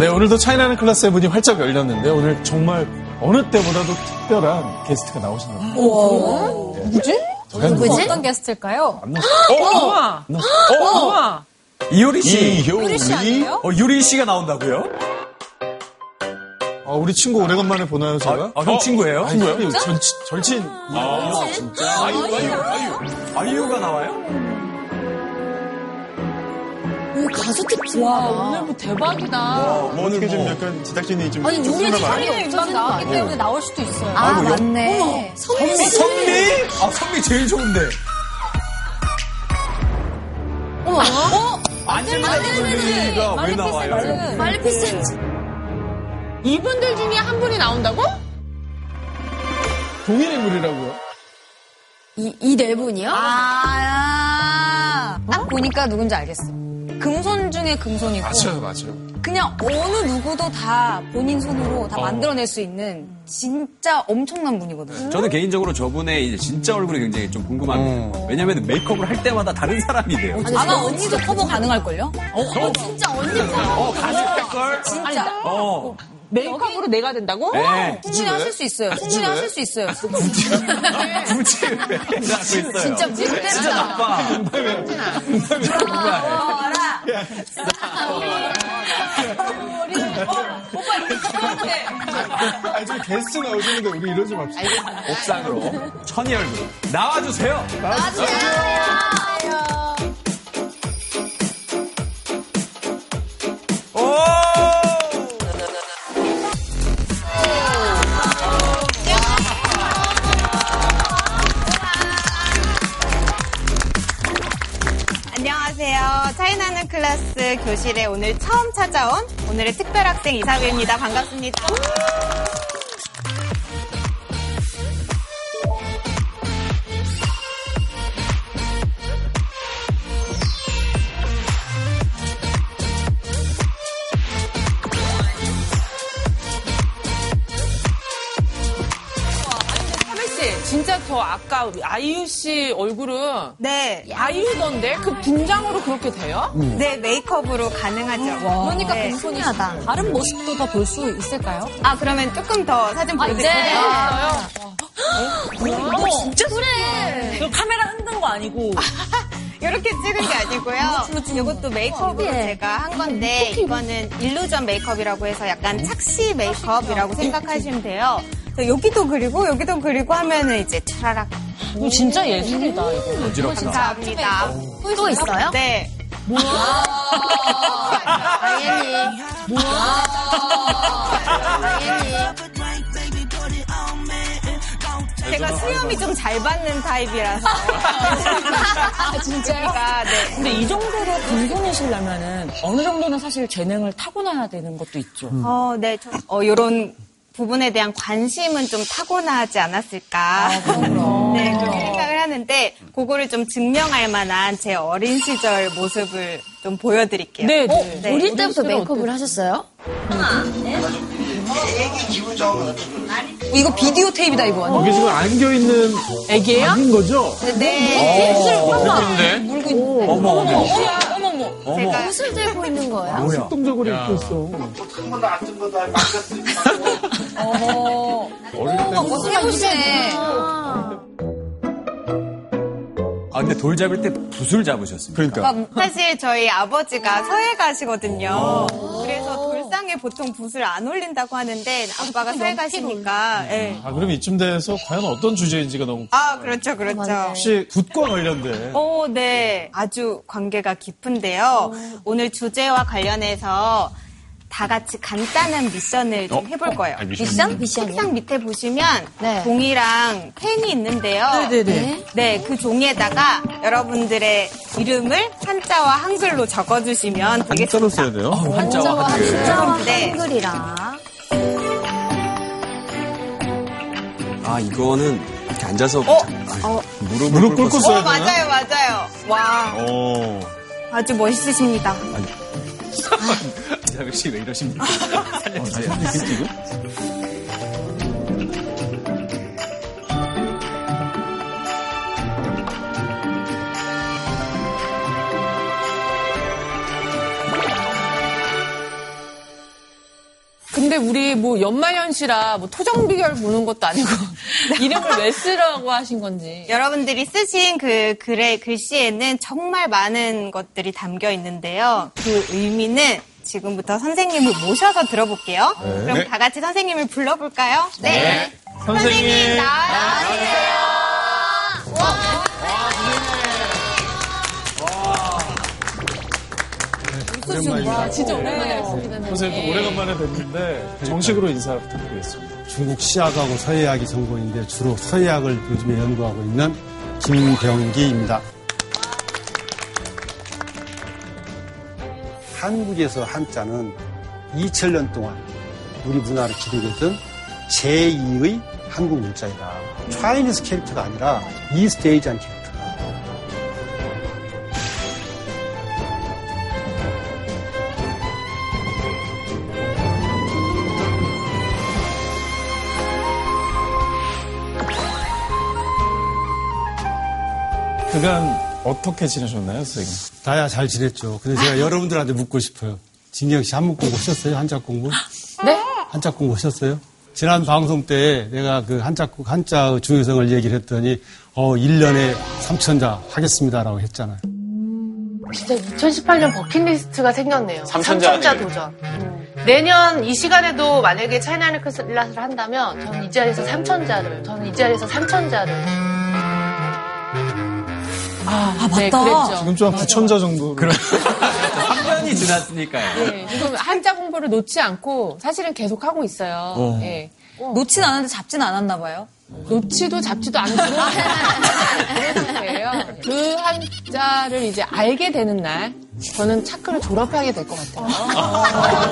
네, 오늘도 차이나는 클래스의 문이 활짝 열렸는데 오늘 정말 어느 때보다도 특별한 게스트가 나오신답니다. 누구지? 누구지? 어떤 게스트일까요? 안 났어. 어, 우와. 어, 우와. 이효리 씨. 이효리 씨 아니에요? 어, 유리 씨가 나온다고요? 아, 우리 친구 오래간만에 보나요, 제가? 아, 형 친구예요? 친구요? 전, 절친. 아, 진짜? 아유, 아유, 아유. 아이유가 나와요? 가수 특집. 와, 오늘 뭐 대박이다. 뭐 어떻게 좀 약간 제작진이 좀. 아니, 요리 좀 자리 많아요? 없어서 나왔기 때문에 나올 수도 있어요. 아, 뭐 여- 맞네. 선미 선미? 선미? 아, 선미 제일 좋은데. 어머, 어? 안젤리가 왜 나와요? 말리피센트. 이분들 중에 한 분이 나온다고? 동일 인물이라고요? 이, 이 네 분이요? 아, 딱 보니까 누군지 알겠어. 금손 중에 금손이고. 맞아요, 맞아요. 그냥 어느 누구도 다 본인 손으로 다 만들어낼 수 있는 진짜 엄청난 분이거든요. 저는 개인적으로 저분의 이제 진짜 얼굴이 굉장히 좀 궁금합니다. 왜냐면 메이크업을 할 때마다 다른 사람이 돼요. 아마 언니도 커버 가능할걸요? 어, 진짜 언니 커버. 어, 가질 걸? 진짜. 어. 메이크업으로 내가 된다고? 네. 충분히 하실 수 있어요. 충분히 하실 수 있어요. 굳이 왜 하고 있어요? 진짜 무대로 진짜 나빠. 아니, 좀 게스트 나오시는데 우리 이러지 맙시다. 옥상으로 천이 얼굴 나와주세요. 오! 안녕하세요. 차이나는 클래스 교실에 오늘 처음 찾아온 오늘의 특별 학생 이사배입니다. 반갑습니다. 아까 아이유 씨 얼굴은 네. 아이유던데? 그 분장으로 그렇게 돼요? 네, 메이크업으로 가능하죠. 그러니까 네. 금손이하다. 다른 모습도 더 볼 수 있을까요? 아, 그러면 조금 더 사진 보여드릴게요. 어, 진짜 그래. 이거 카메라 흔든 거 아니고 이렇게 찍은 게 아니고요. 이것도 메이크업으로 예. 제가 한 건데 이거는 일루전 메이크업이라고 해서 약간 착시 메이크업이라고 생각하시면 돼요. 그래서 여기도 그리고 여기도 그리고 하면은 이제 차라락 이거 진짜 예술이다 이거. 어지럽다. 감사합니다. 또 있어요? 네. 당연히. 제가 수염이 좀 잘 받는 타입이라서. 아, 진짜요? 제가, 네. 근데 이 정도로 금손이시려면은 어느 정도는 사실 재능을 타고나야 되는 것도 있죠. 어, 네. 저, 어, 요런 부분에 대한 관심은 좀 타고나지 않았을까. 네, 그렇게 생각을 하는데, 그거를 좀 증명할 만한 제 어린 시절 모습을 좀 보여드릴게요. 네, 네. 네. 어? 어릴 때부터 메이크업을 하셨어요? 이거 비디오 테이프다 이거 완전. 여기 지금 안겨 있는 애기예요? 아닌 거죠? 네. 어머, 어머. 제가 옷을 들고 있는 거예요? 뭐야? 동적으로 입고 있어. 어릴 때. 옷을 입으시네. 아, 근데 돌 잡을 때 붓을 잡으셨어요. 그러니까. 사실 저희 아버지가 서해 가시거든요. 그래서 돌상에 보통 붓을 안 올린다고 하는데 아빠가 서해 가시니까. 예. 아, 그럼 이쯤 돼서 과연 어떤 주제인지가 너무. 아, 그렇죠, 그렇죠. 혹시 붓과 관련된. 오, 네. 아주 관계가 깊은데요. 오늘 주제와 관련해서 다 같이 간단한 미션을 좀 해볼 거예요. 미션? 미션이요? 책상 밑에 보시면 네. 종이랑 펜이 있는데요. 네네네. 네, 그 종이에다가 여러분들의 이름을 한자와 한글로 적어주시면 되겠습니다. 써야 돼요? 한자와 한글. 한자와 네. 한글이랑. 아, 이거는 이렇게 앉아서 아, 무릎을 무릎 꿇고 꿇고 써야 어, 되나? 맞아요, 맞아요. 와, 어. 아주 멋있으십니다. 이사백 씨왜 이러십니까? 살려주세요. 근데 우리 뭐 연말연시라 뭐 토정비결 보는 것도 아니고 이름을 왜 쓰라고 하신 건지. 여러분들이 쓰신 그 글의 글씨에는 정말 많은 것들이 담겨 있는데요. 그 의미는 지금부터 선생님을 모셔서 들어볼게요. 그럼 다 같이 선생님을 불러볼까요? 네. 선생님. 나와주세요. 오랜만입니다. 진짜 오랜만에 뵙습니다. 선생님 오래간만에 뵀는데 정식으로 인사 부탁드리겠습니다. 중국 시학하고 서예학이 전공인데 주로 서예학을 요즘에 연구하고 있는 김병기입니다. 한국에서 한자는 2000년 동안 우리 문화를 기록했던 제2의 한국 문자이다. 차이니스 캐릭터가 아니라 이스트 에이지안 캐릭터. 그간 어떻게 지내셨나요, 선생님? 다야 잘 지냈죠. 근데 제가 여러분들한테 묻고 싶어요. 진경 씨 한국 공부 하셨어요? 한자 공부? 네? 한자 공부 하셨어요? 지난 방송 때 내가 그 한자, 한자 중요성을 얘기를 했더니, 어, 1년에 3천자 하겠습니다라고 했잖아요. 진짜 2018년 버킷리스트가 생겼네요. 삼천자 삼천자. 도전. 음. 내년 이 시간에도 만약에 차이나는 클래스를 한다면 저는 이 자리에서 삼천자를, 저는 이 자리에서 삼천자를. 아, 맞다. 네, 그랬죠. 지금 좀 한 9천자 정도. 그런. 3년이 지났으니까요. 네, 지금 한자 공부를 놓지 않고 사실은 계속 하고 있어요. 예. 놓진 않았는데 잡진 않았나 봐요. 놓지도 잡지도 상태예요. 그 한자를 이제 알게 되는 날, 저는 차크를 졸업하게 될 것 같아요.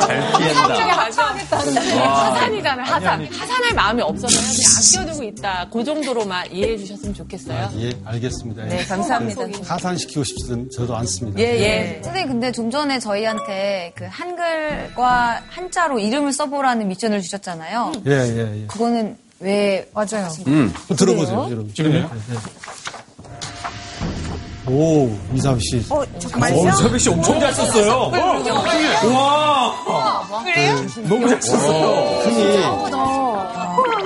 잘 피한다. 하산이잖아요, 하산. 하산할 마음이 없어서 그냥 아껴두고 있다. 그 정도로만 이해해 주셨으면 좋겠어요. 예, 알겠습니다. 네, 예. 감사합니다. 하산시키고 싶지는 저도 않습니다. 예, 예. 선생님 근데 좀 전에 저희한테 그 한글과 한자로 이름을 써보라는 미션을 주셨잖아요. 예, 예, 예. 그거는 왜 맞아요? 음. 들어보세요, 여러분. 지금요? 오, 이삼 씨. 어, 잠깐만요. 어, 서백 씨 엄청 잘 썼어요. 와. 그래요? 너무 잘 썼어요. 흔히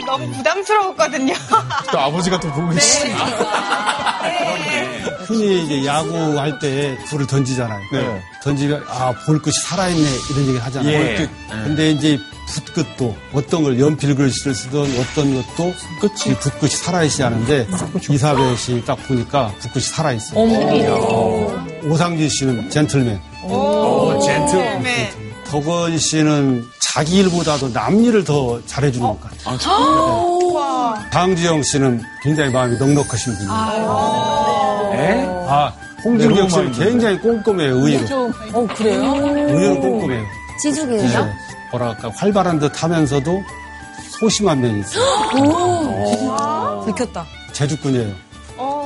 너무 부담스러웠거든요. 또 아버지가 또 보고 계시네. 흔히 이제 야구할 때 불을 던지잖아요. 네. 던지면 아 볼 끝이 살아있네 이런 얘기 하잖아요. 예. 볼 끝. 근데 이제 붓끝도 어떤 걸 연필 글씨를 쓰던 어떤 것도 붓끝이 붓끝이 살아있어야 하는데 이사배 씨딱 보니까 붓끝이 살아있어요. 오상진 씨는 젠틀맨. 오, 젠틀. 네. 덕원 씨는 자기 일보다도 남 일을 더 잘해주는 것 같아요. 강지영 씨는 굉장히 마음이 넉넉하신 분이에요. 네? 아, 홍진경 씨는 굉장히 꼼꼼해요, 의외로. 어, 그래요? 의외로 꼼꼼해요. 지죽이에요? 네. 뭐랄까, 활발한 듯 하면서도 소심한 면이 있어요. 들켰다. 재주꾼이에요.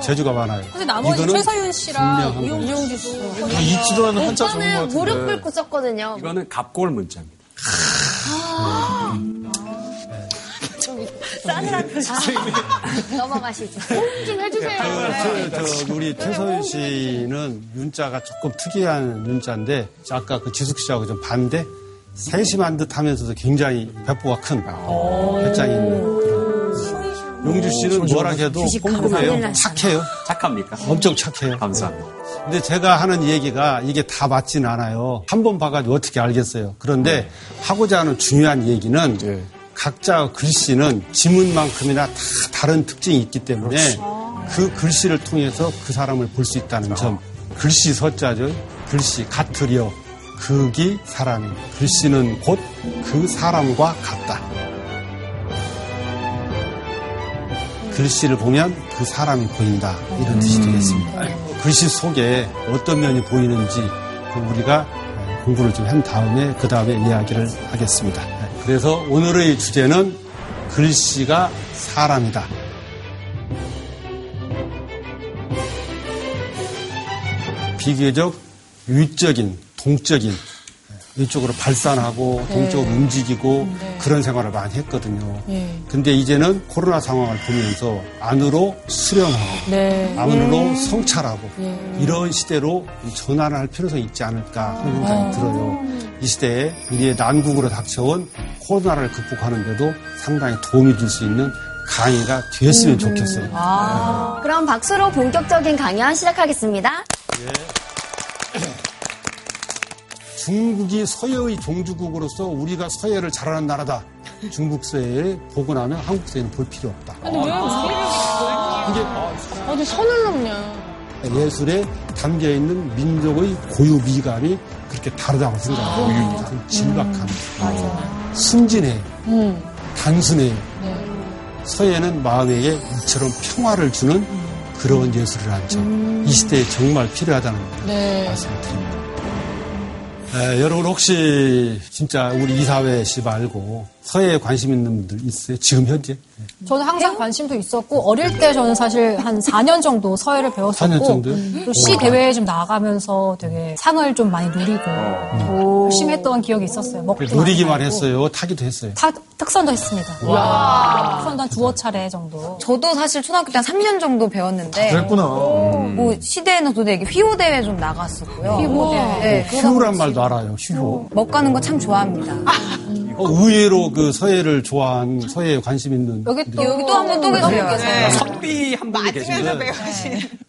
재주가 많아요. 근데 나머지 이거는 최서윤 씨랑 이용주 씨. 다 잊지도 않은 한자 좋은 것 저는 같은데. 무릎 꿇고 썼거든요. 이거는 갑골 문자입니다. 넘어가시죠. 좀 해주세요. 저, 저, 우리 최서윤 씨는 윤자가 조금 특이한 윤자인데, 아까 그 지숙 씨하고 좀 반대? 세심한 듯 하면서도 굉장히 배포가 큰, 배짱이 있는 그런. 용주 씨는 뭐라 해도 꼼꼼해요. 착해요. 착합니까? 엄청 착해요. 감사합니다. 근데 제가 하는 얘기가 이게 다 맞진 않아요. 한 번 봐가지고 어떻게 알겠어요. 그런데 하고자 하는 중요한 얘기는 예. 각자 글씨는 지문만큼이나 다 다른 특징이 있기 때문에 그 글씨를 통해서 그 사람을 볼 수 있다는 점. 글씨 서자죠. 글씨 같으려 극이 사람이 글씨는 곧 그 사람과 같다. 글씨를 보면 그 사람이 보인다. 이런 뜻이 되겠습니다. 글씨 속에 어떤 면이 보이는지 그 우리가 공부를 좀 한 다음에 그 다음에 이야기를 하겠습니다. 그래서 오늘의 주제는 글씨가 사람이다. 비교적 유적인, 동적인 이쪽으로 발산하고 동쪽으로 움직이고 그런 생활을 많이 했거든요. 근데 이제는 코로나 상황을 보면서 안으로 수렴하고 네. 안으로 성찰하고 이런 시대로 전환을 할 필요성이 있지 않을까 하는 생각이 들어요. 이 시대에 우리의 난국으로 닥쳐온 코로나를 극복하는데도 상당히 도움이 될 수 있는 강의가 됐으면 좋겠어요. 그럼 박수로 본격적인 강연 시작하겠습니다. 중국이 서해의 종주국으로서 우리가 서해를 잘하는 나라다. 중국 서해에 보고 나면 한국 서해는 볼 필요 없다. 근데 왜 어디 선을 넘냐. 예술에 담겨 있는 민족의 고유 미감이 그렇게 다르다고 생각해요. 좀 진박함, 순진해, 단순해. 서예는 마음에게 이처럼 평화를 주는 그런 예술을 한 점. 이 시대에 정말 필요하다는 네. 말씀을 드립니다. 에, 여러분 혹시 진짜 우리 이사회 씨 말고 서예에 관심 있는 분들 있어요? 지금 현재? 저는 항상 관심도 있었고 어릴 때 저는 사실 한 4년 정도 서예를 배웠었고 4년 정도요? 그리고 시 대회에 좀 나가면서 되게 상을 좀 많이 누리고 열심히 했던 기억이 있었어요. 먹도 많이 누리기만. 했어요? 타기도 했어요? 타- 특선도 했습니다. 특선도 한 두어 차례 정도. 저도 사실 초등학교 때 한 3년 정도 배웠는데 그랬구나. 뭐 시대에는 또 되게 휘호 대회 좀 나갔었고요. 휘호 네, 그러다 휴란 보니 말도 알아요, 휴. 먹 가는 거 참 좋아합니다. 어, 의외로 그 서예를 좋아한 서예에 관심 있는 여기 또 여기 또 한 분 또 계세요. 선비 한 분이 계시는데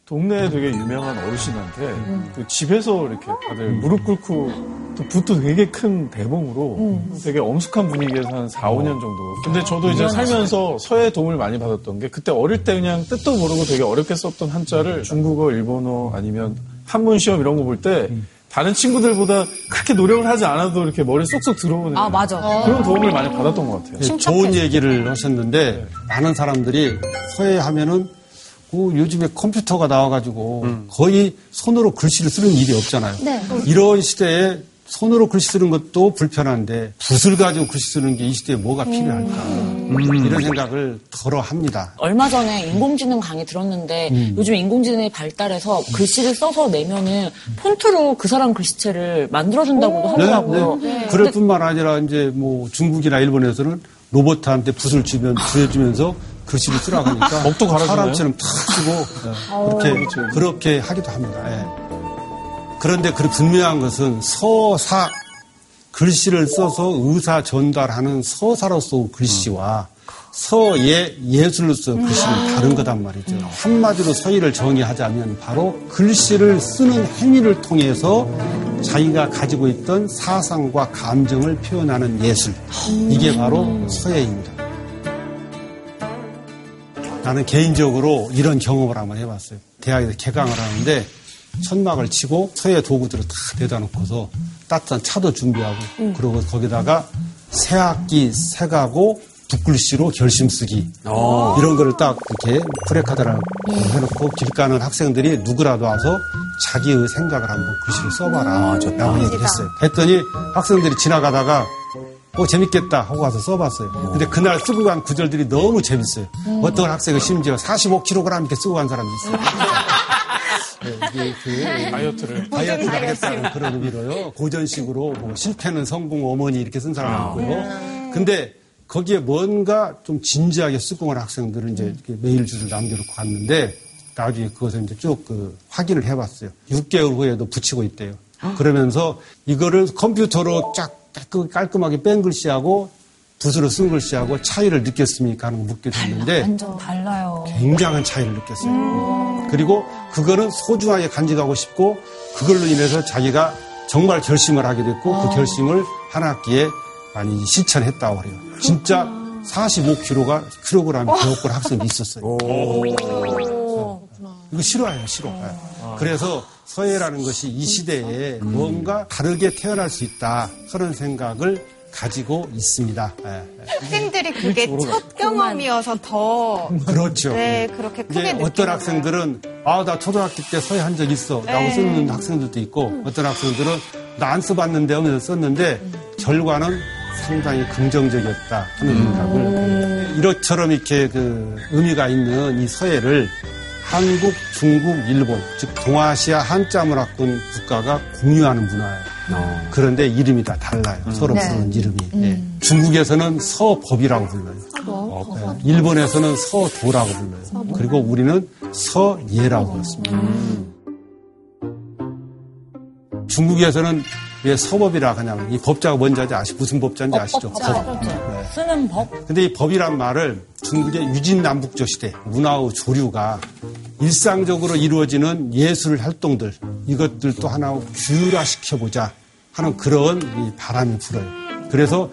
동네에 되게 유명한 어르신한테 그 집에서 이렇게 다들 무릎 꿇고 또 붓도 되게 큰 대봉으로 되게 엄숙한 분위기에서 한 4, 5년 정도. 근데 저도 이제 살면서 서예 도움을 많이 받았던 게 그때 어릴 때 그냥 뜻도 모르고 되게 어렵게 썼던 한자를 중국어, 일본어 아니면 한문 시험 이런 거 볼때 다른 친구들보다 그렇게 노력을 하지 않아도 이렇게 머리 쏙쏙 들어오는 아, 맞아. 그런 도움을 많이 받았던 것 같아요. 예, 좋은 얘기를 하셨는데 많은 사람들이 서예 하면은 그 요즘에 컴퓨터가 나와가지고 거의 손으로 글씨를 쓰는 일이 없잖아요. 이런 시대에 손으로 글씨 쓰는 것도 불편한데 붓을 가지고 글씨 쓰는 게 이 시대에 뭐가 필요할까 이런 생각을 덜어 합니다. 얼마 전에 인공지능 강의 들었는데 요즘 인공지능이 발달해서 글씨를 써서 내면은 폰트로 그 사람 글씨체를 만들어준다고도 하더라고요. 네. 그럴 뿐만 아니라 이제 뭐 중국이나 일본에서는 로봇한테 붓을 주면 주어주면서 글씨를 쓰라고 하니까 먹도 갈아주나요? 사람처럼 탁 쓰고 네, 그렇게 그렇게 하기도 합니다. 예. 그런데 그 분명한 것은 서사 글씨를 써서 의사 전달하는 서사로서 글씨와 서예 예술로서 글씨는 다른 거단 말이죠. 한마디로 서예를 정의하자면 바로 글씨를 쓰는 행위를 통해서 자기가 가지고 있던 사상과 감정을 표현하는 예술. 이게 바로 서예입니다. 나는 개인적으로 이런 경험을 한번 해봤어요. 대학에서 개강을 하는데 천막을 치고 서예 도구들을 다 대다 놓고서 따뜻한 차도 준비하고 그리고 거기다가 새학기 새가고 붓글씨로 결심 쓰기. 이런 거를 딱 이렇게 프레카드라고 해놓고 길 가는 학생들이 누구라도 와서 자기의 생각을 한번 글씨를 써봐라 라고 얘기를 했어요. 했더니 학생들이 지나가다가 어, 재밌겠다 하고 가서 써봤어요. 근데 그날 쓰고 간 구절들이 너무 재밌어요. 어떤 학생은 심지어 45kg 이렇게 쓰고 간 사람도 있어요. 네, 이게 그 다이어트를. 다이어트를 하겠다는 그런 의미로요. 고전식으로 뭐 실패는 성공 어머니 이렇게 쓴 사람이 있고요. 근데 거기에 뭔가 좀 진지하게 간 학생들은 이제 이렇게 메일 주를 남겨놓고 갔는데 나중에 그것을 이제 쭉 그 확인을 해봤어요. 6개월 후에도 붙이고 있대요. 그러면서 이거를 컴퓨터로 쫙 깔끔- 깔끔하게 뺀 글씨하고 붓으로 쓴 글씨하고 차이를 느꼈습니까 하는 거 묻게 됐는데 완전 달라요. 굉장한 차이를 느꼈어요. 그리고 그거는 소중하게 간직하고 싶고 그걸로 인해서 자기가 정말 결심을 하게 됐고 그 결심을 한 학기에 많이 실천했다고 그래요. 진짜 45kg가 킬로그램이 되었던 학생이 있었어요. 이거 싫어해요, 싫어. 그래서 서예라는 것이 이 시대에 뭔가 다르게 태어날 수 있다. 그런 생각을 가지고 있습니다. 예. 학생들이 그게 첫 경험이어서 더 그렇죠. 네, 그렇게 크게 어떤 학생들은 아 나 초등학교 때 서예 한 적 있어 라고 쓰는 학생들도 있고 어떤 학생들은 나 안 써봤는데 하면서 썼는데 결과는 상당히 긍정적이었다 하는 생각을 이렇처럼 이렇게 그 의미가 있는 이 서예를 한국, 중국, 일본 즉 동아시아 한자 문화권 국가가 공유하는 문화예요. 그런데 이름이 다 달라요. 서로 부르는 이름이. 예. 중국에서는 서법이라고 불러요. 예. 일본에서는 서도라고 불러요. 그리고 우리는 서예라고 부릅니다. 중국에서는 왜 서법이라 하냐면 이 법자가 뭔지 아시 무슨 법자인지 아시죠? 법자. 법. 네. 쓰는 법. 근데 이 법이란 말을 중국의 유진남북조 시대 문화의 조류가 일상적으로 이루어지는 예술 활동들 이것들도 하나 규율화시켜 보자 하는 그런 이 바람이 불어요. 그래서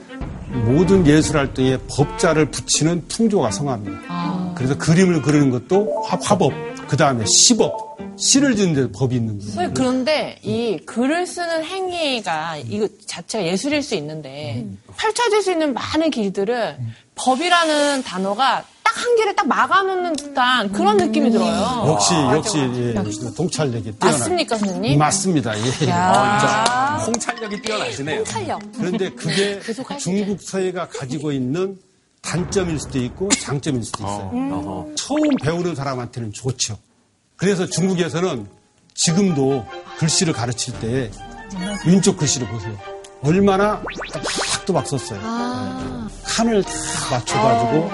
모든 예술 활동에 법자를 붙이는 풍조가 성합니다. 그래서 그림을 그리는 것도 화, 화법, 그 다음에 시법, 시를 짓는 데 법이 있는 거예요. 그런데 이 글을 쓰는 행위가 이거 자체가 예술일 수 있는데 펼쳐질 수 있는 많은 길들을 법이라는 단어가 딱 한 길에 딱 막아놓는 듯한 그런 느낌이 들어요. 역시 역시 예, 동찰력이 뛰어나. 맞습니까, 선생님? 맞습니다. 예. 아, 홍찰력이 뛰어나시네요. 그런데 그게 중국 서예가 가지고 있는 단점일 수도 있고 장점일 수도 있어요. 어허. 처음 배우는 사람한테는 좋죠. 그래서 중국에서는 지금도 글씨를 가르칠 때 왼쪽 글씨를 보세요. 얼마나 또박또박 썼어요. 칸을 다 맞춰가지고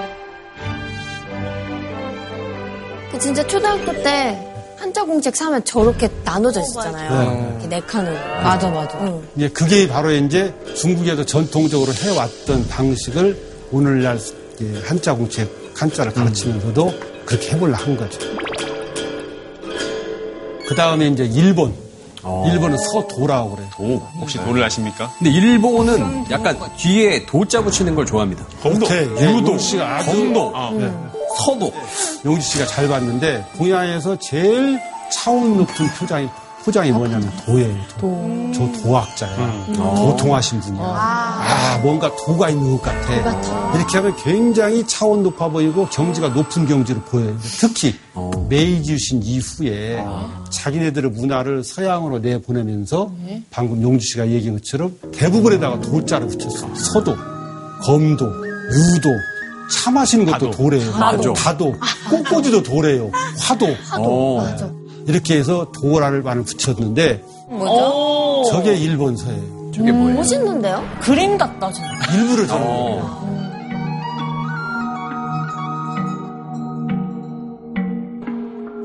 그 진짜 초등학교 때 한자 공책 사면 저렇게 나눠져 있었잖아요. 이렇게 네 칸으로. 맞아, 맞아. 응. 이제 그게 바로 이제 중국에서 전통적으로 해왔던 방식을 오늘날 이제 한자 공책 한자를 가르치면서도 그렇게 해보려 한 거죠. 그 다음에 이제 일본. 일본은 서도라고 그래요. 도 혹시 도를 아십니까? 근데 일본은 약간 뒤에 도자 붙이는 걸 좋아합니다. 검도, 유도, 씨가 아주- 검도. 아, 네. 서도. 용지 씨가 잘 봤는데 동양에서 제일 차원 높은 표장이 포장이 뭐냐면 도예요. 도. 저 도학자예요. 도통하신 분이에요. 아, 뭔가 도가 있는 것 같아. 이렇게 하면 굉장히 차원 높아 보이고 경지가 높은 경지로 보여요. 특히 메이지 유신 이후에 자기네들의 문화를 서양으로 내보내면서 방금 용주 씨가 얘기한 것처럼 대부분에다가 도자를 붙였어요. 서도, 검도, 유도, 차 마시는 것도 다도. 도래요. 맞아. 다도, 꽃꽂이도 도래요. 화도. 어. 이렇게 해서 도라를 많이 붙였는데 오. 저게 일본 서예요. 저게 뭐예요? 멋있는데요? 그림 같다, 진짜. 일부러 저런 어. 거예요.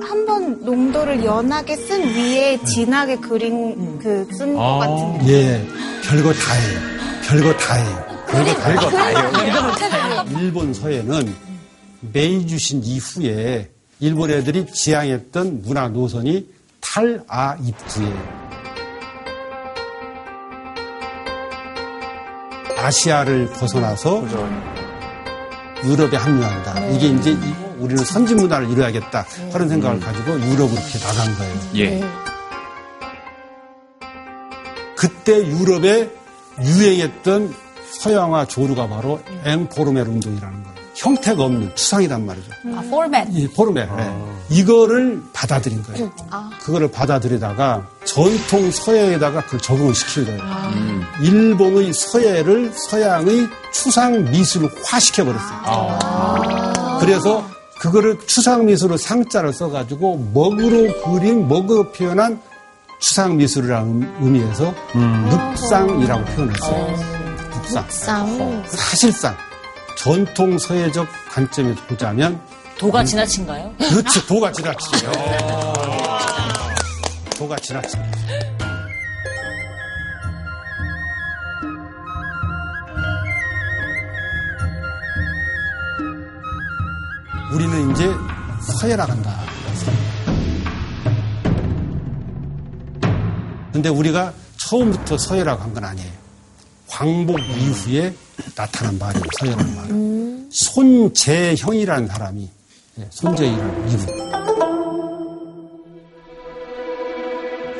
한번 농도를 연하게 쓴 위에 진하게 그린 그쓴것 같은 느낌. 예, 별거 다 해요. 별거 다 해요. 별거 다 해요. 다 해요. 일본 서예는 메이주신 이후에 일본 애들이 지향했던 문화 노선이 탈아 입구예요. 아시아를 벗어나서 유럽에 합류한다. 이게 이제 이- 우리는 선진 문화를 이뤄야겠다 하는 생각을 가지고 유럽으로 이렇게 나간 거예요. 예. 그때 유럽에 유행했던 서양화 조류가 바로 엠포르멜 운동이라는 거예요. 형태가 없는 추상이란 말이죠. 아, 포르맷. 이 포르멜. 네. 이거를 받아들인 거예요. 그거를 받아들이다가 전통 서예에다가 그걸 적응을 시키는 거예요. 일본의 서예를 서양의 추상 미술화 시켜버렸어요. 그래서 그거를 추상 미술을 상자를 써가지고 먹으로 그린 먹으로 표현한 추상 미술이라는 의미에서 묵상이라고 표현했어요. 묵상. 쌍. 사실상 전통 서예적 관점에서 보자면 도가 지나친가요? 그렇지 도가 지나치죠. 도가 지나치죠. 우리는 이제 서예라 간다. 근데 우리가 처음부터 서예라고 한 건 아니에요. 광복 이후에 나타난 말이에요. 서예라는 말은. 손재형이라는 사람이 예, 손재희라는 이분.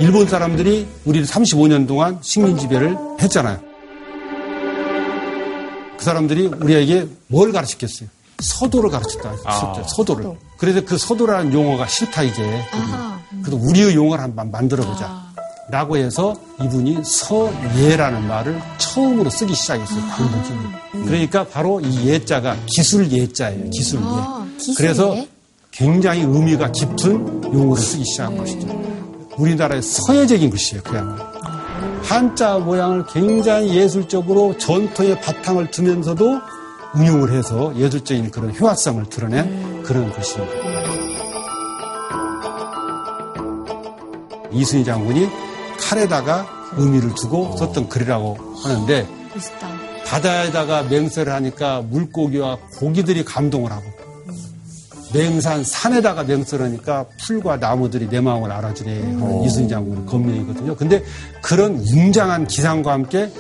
일본 사람들이 우리를 35년 동안 식민 지배를 했잖아요. 그 사람들이 우리에게 뭘 가르쳤겠어요? 서도를 가르쳤다. 했었죠. 서도를. 그래서 그 서도라는 용어가 싫다 이제. 그래서 우리의 용어를 한번 만들어보자. 라고 해서 이분이 서예라는 말을 처음으로 쓰기 시작했어요. 광복이. 그러니까 바로 이 예자가 기술 예자예요. 기술 예. 기술 그래서 예? 굉장히 의미가 깊은 용어를 쓰기 시작한 것이죠. 우리나라의 서예적인 글씨예요. 그야말로. 한자 모양을 굉장히 예술적으로 전통의 바탕을 두면서도 응용을 해서 예술적인 그런 효화성을 드러낸 그런 글씨입니다. 이순희 장군이 칼에다가 의미를 두고 썼던 글이라고 하는데 멋있다. 바다에다가 맹세를 하니까 물고기와 고기들이 감동을 하고 맹산 산에다가 맹세를 하니까 풀과 나무들이 내 마음을 알아주네 하는 이순 장군의 건명이거든요. 근데 그런 웅장한 기상과 함께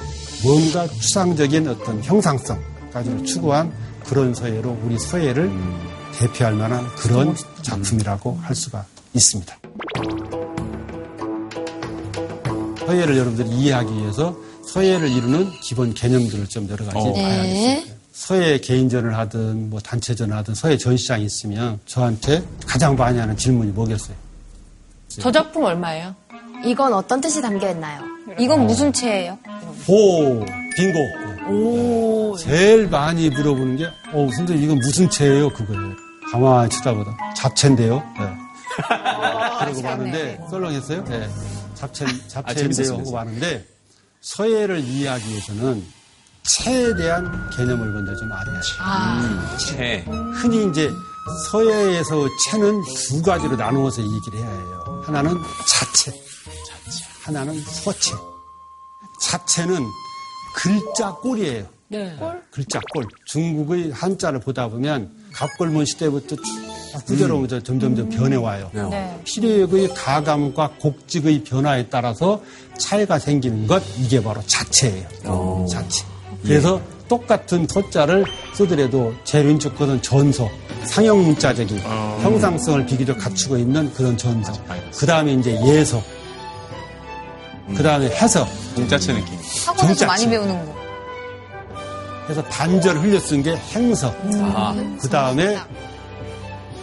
뭔가 추상적인 어떤 형상성까지를 추구한 그런 서예로 우리 서예를 대표할 만한 그런 작품이라고 할 수가 있습니다. 서예를 여러분들이 이해하기 위해서 서예를 이루는 기본 개념들을 좀 여러 가지 봐야겠습니다. 서예 개인전을 하든 뭐 단체전을 하든 서예 전시장이 있으면 저한테 가장 많이 하는 질문이 뭐겠어요? 저 작품 얼마예요? 이건 어떤 뜻이 담겨 있나요? 이건 무슨 채예요? 오, 빙고. 제일 많이 물어보는 게, 어, 선생님, 이건 무슨 채예요? 그거예요. 가만히 쳐다보다. 잡채인데요? 네. 그러고 마는데, 썰렁했어요? 네. 잡채, 잡채인데요? 재밌었어요. 하고 마는데, 서예를 이해하기 위해서는 채에 대한 개념을 먼저 좀 알아야죠. 채. 흔히 이제 서예에서 채는 두 가지로 나누어서 얘기를 해야 해요. 하나는 자체, 하나는 서체. 자체는 글자 꼴이에요. 네. 글자 꼴. 중국의 한자를 보다 보면 갑골문 시대부터 쭉 후대로부터 점점점 변해와요. 피력의 가감과 곡직의 변화에 따라서 차이가 생기는 것 이게 바로 자체예요. 자체. 그래서 똑같은 소자를 쓰더라도 제일 왼쪽 거는 전서, 상형 문자적인 형상성을 비교적 갖추고 있는 그런 전서. 그 다음에 이제 예서. 그 다음에 해석. 문자체 느낌. 학원에서 정자체. 많이 배우는 거. 그래서 단절 흘려 쓴 게 행서. 그 다음에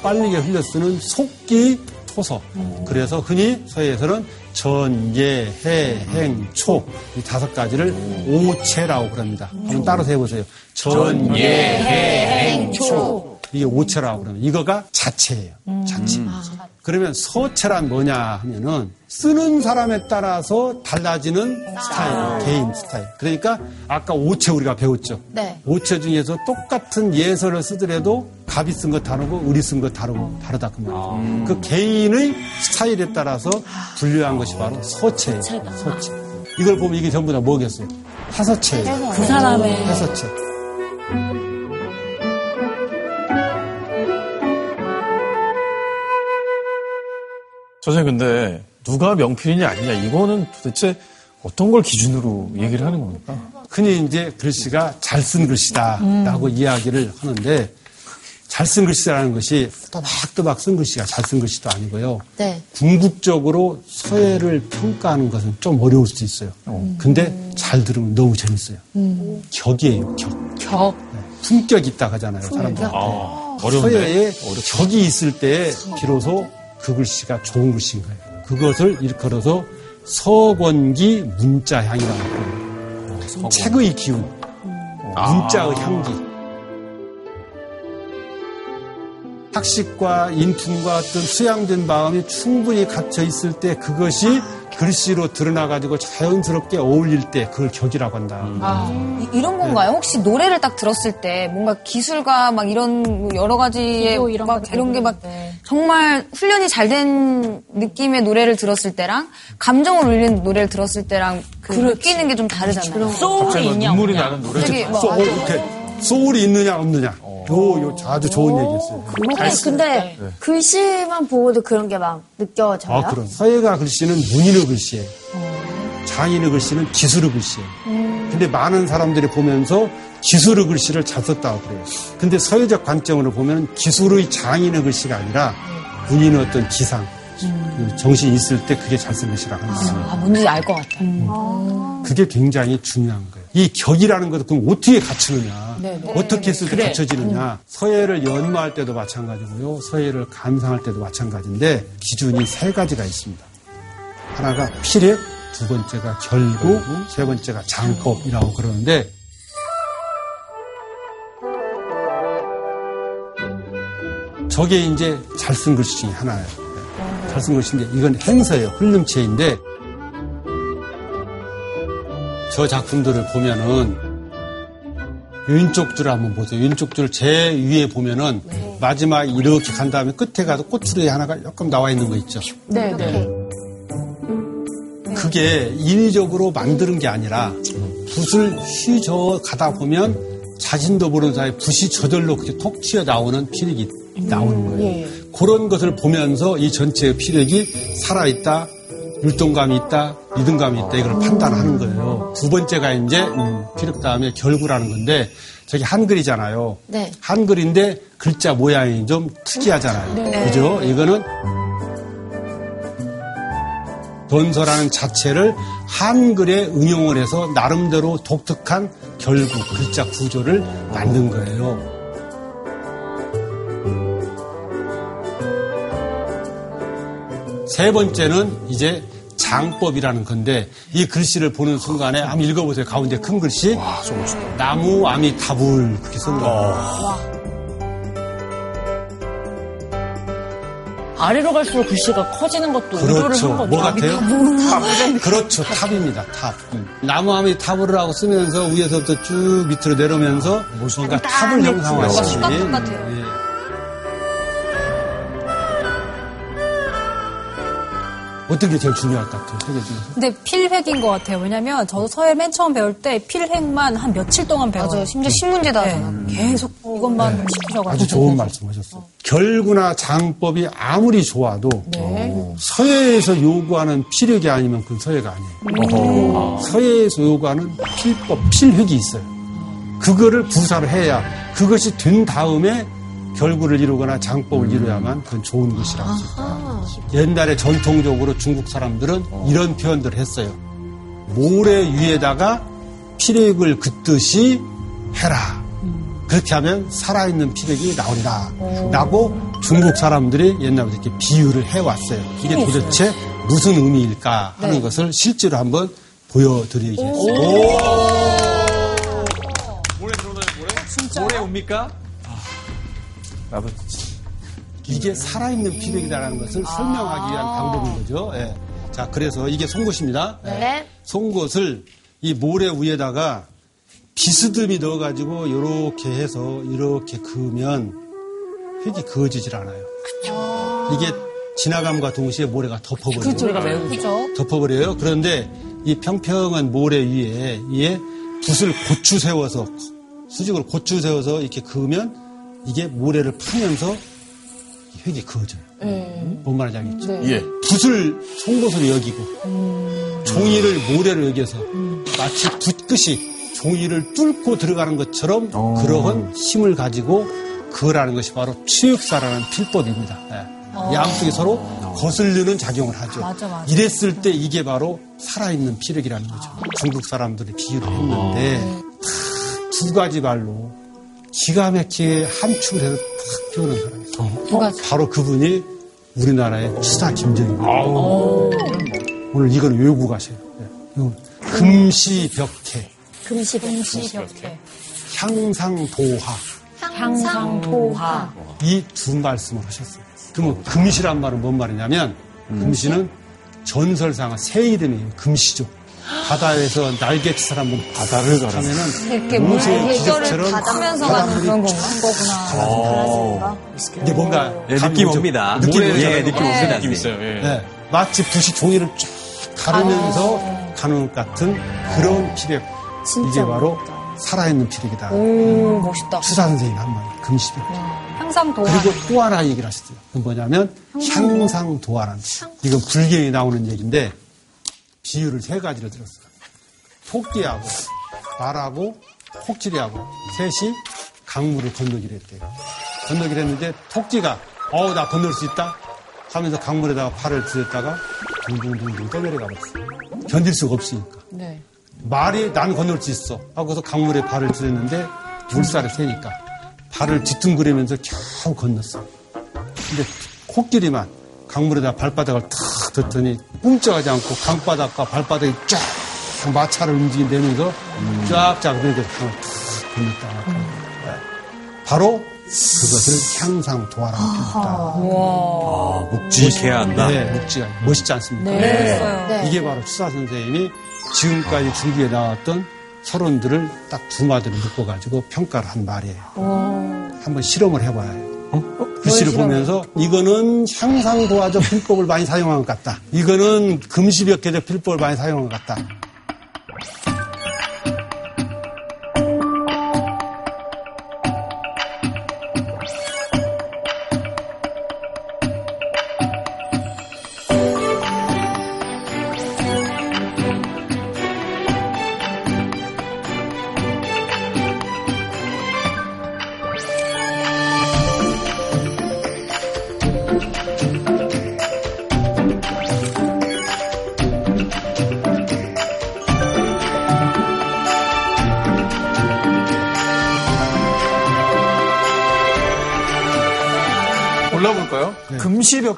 빠르게 흘려 쓰는 속기 토서. 그래서 흔히 서예에서는 전, 예, 해, 행, 초. 이 다섯 가지를 오체라고 그럽니다. 한번 따라서 해보세요. 전, 예, 해, 행, 초. 이게 오체라고 그러면 이거가 자체예요. 자체. 그러면 서체란 뭐냐 하면은 쓰는 사람에 따라서 달라지는 스타일, 개인 스타일. 그러니까 아까 오체 우리가 배웠죠. 네. 오체 중에서 똑같은 예서를 쓰더라도 갑이 쓴 거 다르고 을이 쓴 거 다르고 다르다 그 말이죠. 그 개인의 스타일에 따라서 분류한 것이 바로 서체예요. 서체. 이걸 보면 이게 전부 다 뭐겠어요? 해서체예요. 그 사람의 해서체. 선생님 근데 누가 명필이냐 아니냐 이거는 도대체 어떤 걸 기준으로 얘기를 하는 겁니까? 흔히 이제 글씨가 잘 쓴 글씨다라고 이야기를 하는데 잘 쓴 글씨라는 것이 또박또박 쓴 글씨가 잘 쓴 글씨도 아니고요. 네. 궁극적으로 서예를 평가하는 것은 좀 어려울 수도 있어요. 근데 잘 들으면 너무 재밌어요. 격이에요, 격. 격. 품격 있다 하잖아요, 사람들. 아, 어려운데. 서예에 격이 있을 때 비로소 그 글씨가 좋은 글씨인 거예요. 그것을 일컬어서 서권기 문자향이라고 해요. 책의 기운, 문자의 향기. 학식과 인품과 어떤 수양된 마음이 충분히 갇혀 있을 때 그것이 글씨로 드러나가지고 자연스럽게 어울릴 때 그걸 격이라고 한다. 이- 이런 건가요? 혹시 노래를 딱 들었을 때 뭔가 기술과 막 이런 뭐 여러 가지의 이런 막 이런 게막 부르는데. 정말 훈련이 잘 된 느낌의 노래를 들었을 때랑 감정을 울리는 노래를 들었을 때랑 그 느끼는 게 좀 다르잖아요. 소울이 있냐 눈물이 없냐. 나는 노래. 되게 막 소, 어, 이렇게 소울이 있느냐 없느냐. 요, 요 아주 좋은 얘기였어요. 근데, 근데 글씨만 보고도 그런 게 막 느껴져요. 아, 그럼. 서예가 글씨는 문인의 글씨예요. 장인의 글씨는 기술의 글씨예요. 근데 많은 사람들이 보면서 기술의 글씨를 잘 썼다고 그래요. 근데 서예적 관점으로 보면 기술의 장인의 글씨가 아니라 문인의 어떤 기상, 그 정신이 있을 때 그게 잘쓴 글씨라고 하는 거예요. 아, 뭔지 알 것 같아요. 그게 굉장히 중요한 거예요. 이 격이라는 것을 그럼 어떻게 갖추느냐, 어떻게 했을 때 갖춰지느냐. 서예를 연마할 때도 마찬가지고요, 서예를 감상할 때도 마찬가지인데 기준이 세 가지가 있습니다. 하나가 필액, 두 번째가 결구, 세 번째가 장법이라고 그러는데 저게 이제 잘 쓴 글씨 중에 하나예요. 잘 쓴 글씨인데 이건 행서예요. 흘림체인데 저 작품들을 보면은 왼쪽 줄을 한번 보세요. 왼쪽 줄 제 위에 보면은 마지막에 이렇게 간 다음에 끝에 가서 꼬투리 하나가 조금 나와 있는 거 있죠. 네, 네. 그게 인위적으로 만드는 게 아니라 붓을 휘저 가다 보면 자신도 모르는 사이에 붓이 저절로 그렇게 톡 튀어 나오는 피력이 나오는 거예요. 그런 것을 보면서 이 전체의 피력이 살아있다, 율동감이 있다, 리듬감이 있다 이걸 판단하는 거예요. 두 번째가 이제 음, 피력 다음에 결구라는 건데 저기 한글이잖아요. 네. 한글인데 글자 모양이 좀 특이하잖아요. 그죠? 이거는 전서라는 자체를 한글에 응용을 해서 나름대로 독특한 결구, 글자 구조를 만든 거예요. 세 번째는 이제 장법이라는 건데 이 글씨를 보는 순간에 한번 읽어보세요. 가운데 큰 글씨. 나무 아미 타불 그렇게 쓴 거예요. 아래로 갈수록 글씨가 커지는 것도 의도를 그렇죠. 한 거죠. 뭐 같아요? 탑. 그렇죠. 탑입니다. 탑. 나무아미타불 하고 쓰면서 위에서부터 쭉 밑으로 내려오면서 뭔가 탑을 형상화시키는. 시각적 같아요. 어떤 게 제일 중요할 것 같아요? 세 개 중에서. 근데 필획인 것 같아요. 왜냐면 저도 서예 맨 처음 배울 때 필획만 한 며칠 동안 배워요. 맞아요. 심지어 신문지에도 네. 하잖아. 계속 이것만 시키셔가지고. 아주 좋은 말씀 하셨어요. 결구나 장법이 아무리 좋아도 서예에서 요구하는 필력이 아니면 그건 서예가 아니에요. 서예에서 요구하는 필법, 필획이 있어요. 그거를 부사를 해야 그것이 된 다음에 결구를 이루거나 장법을 이루어야만 그건 좋은 것이라고 생각합니다. 옛날에 전통적으로 중국 사람들은 이런 표현들을 했어요. 모래 위에다가 필액을 긋듯이 해라. 그렇게 하면 살아있는 피력이 나오리라. 라고 중국 사람들이 옛날부터 이렇게 비유를 해왔어요. 이게 도대체 무슨 의미일까 하는 것을 실제로 한번 보여드리겠습니다. 모래 들어오나요, 모래? 모래 옵니까? 나도 이게 살아있는 피력이라는 것을 설명하기 위한 방법인 거죠. 예. 자, 그래서 이게 송곳입니다. 예. 네. 송곳을 이 모래 위에다가 비스듬히 넣어가지고 이렇게 해서 이렇게 그으면 흙이 그어지질 않아요. 이게 지나감과 동시에 모래가 덮어버려요. 소리가 매우 그죠? 덮어버려요. 그런데 이 평평한 모래 위에 위에 붓을 고추 세워서 수직으로 고추 세워서 이렇게 그으면 이게 모래를 파면서 흙이 그어져요. 뭔 말인지 알겠죠? 예. 붓을 송곳으로 여기고 종이를 모래로 여겨서 마치 붓끝이 종이를 뚫고 들어가는 것처럼 그러한 힘을 가지고 그거라는 것이 바로 추역사라는 필법입니다. 예. 양쪽이 서로 거슬리는 작용을 하죠. 맞아, 맞아. 이랬을 때 이게 바로 살아있는 피력이라는 거죠. 중국 사람들이 비유를 했는데 다두 가지 말로 기가 막히게 함축을 해서 탁 표현한 사람이 있어요. 바로 그분이 우리나라의 추사 김정입니다. 오늘 이건 외우고 가세요. 네. 금시벽해, 금시벽해. 향상도화 향상도화. 이두 말씀을 하셨어요. 그러면 금시란 말은 뭔 말이냐면 금시는 전설상의 새 이름이에요. 금시죠. 바다에서 날개짓을 한번 바다를 가면은 이렇게 무슨 물의 기적처럼 받으면서 가는 그런 건가? 거구나. 이게 뭔가 예, 느낌. 옵니다. 느낌 오죠. 예, 느낌 옵니다. 느낌 있어요. 예. 네, 마치 붓이 종이를 쫙 가르면서 가는 것 같은 그런 피력. 이게 바로 살아있는 피력이다. 오, 멋있다. 수사 선생님이 한 말, 금시력. 항상 도화. 그리고 또 하나 얘기를 하셨어요. 그건 뭐냐면 향상도화라는. 이건 불경에 나오는 얘기인데 비유를 세 가지로 들었어요. 토끼하고 말하고 코끼리하고 셋이 강물을 건너기로 했대요. 건너기로 했는데 토끼가 어우 나 건널 수 있다 하면서 강물에다가 팔을 들였다가 둥둥둥둥 떠내려가 버렸어요. 견딜 수가 없으니까. 네. 말이 난 건널 수 있어 하고서 강물에 발을 들였는데 물살이 세니까 발을 뒤뚱거리면서 겨우 건넜어. 근데 코끼리만 강물에다 발바닥을 탁 뒀더니 꼼짝하지 않고 강바닥과 발바닥이 쫙 마찰을 움직이면서 쫙쫙 이렇게 탁. 네. 바로 그것을 향상 도화라는 표현이다. 아, 묵직해야 한다. 네, 묵직하 멋있지 않습니까? 네. 이게 바로 추사 선생님이 지금까지 중국에 나왔던 서론들을 딱 두 마디로 묶어가지고 평가를 한 말이에요. 한번 실험을 해봐야 해요. 글씨를 보면서 이거는 향상도화적 필법을 많이 사용한 것 같다. 이거는 금시벽계적 필법을 많이 사용한 것 같다.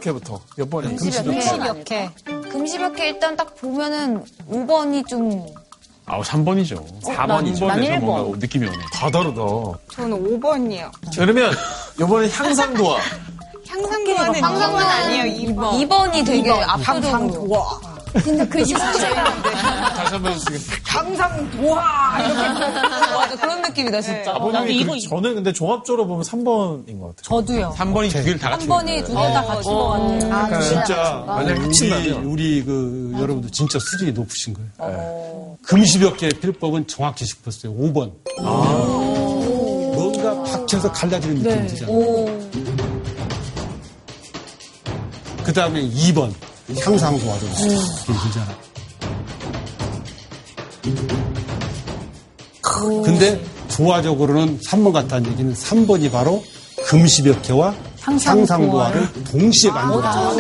금시벽해부터 몇 번이에요? 금시벽해. 금시벽해 일단 딱 보면은 5번이 좀 아우 3번이죠. 4번이죠. 난 1번. 뭔가 느낌이 오네. 다 다르다. 저는 5번이요. 그러면 이번에 향상도화. 향상도화는 2번 아니에요, 2번. 2번이 되게 압도적으로. 근데 글씨 다시 한번 쓰겠습니다. 맞아 그런 느낌이다 진짜. 아버님이 그, 저는 근데 종합적으로 보면 3번인 것 같아요. 저도요. 3번이 두 개를 다한 번이 두 개 다 같은 것 같아요. 진짜 만약에 우리, 합친다면 우리 그 여러분들 진짜 수준이 높으신 거예요. 금시벽계 필법은 정확히 짚었어요. 5번. 뭔가 박혀서 갈라지는 느낌이 들잖아요. 그 다음에 2번. 향상도화적 느낌 근데 조화적으로는 3번 같다는 얘기는 3번이 바로 금시벽계와 향상도화를 동시에 만들어요.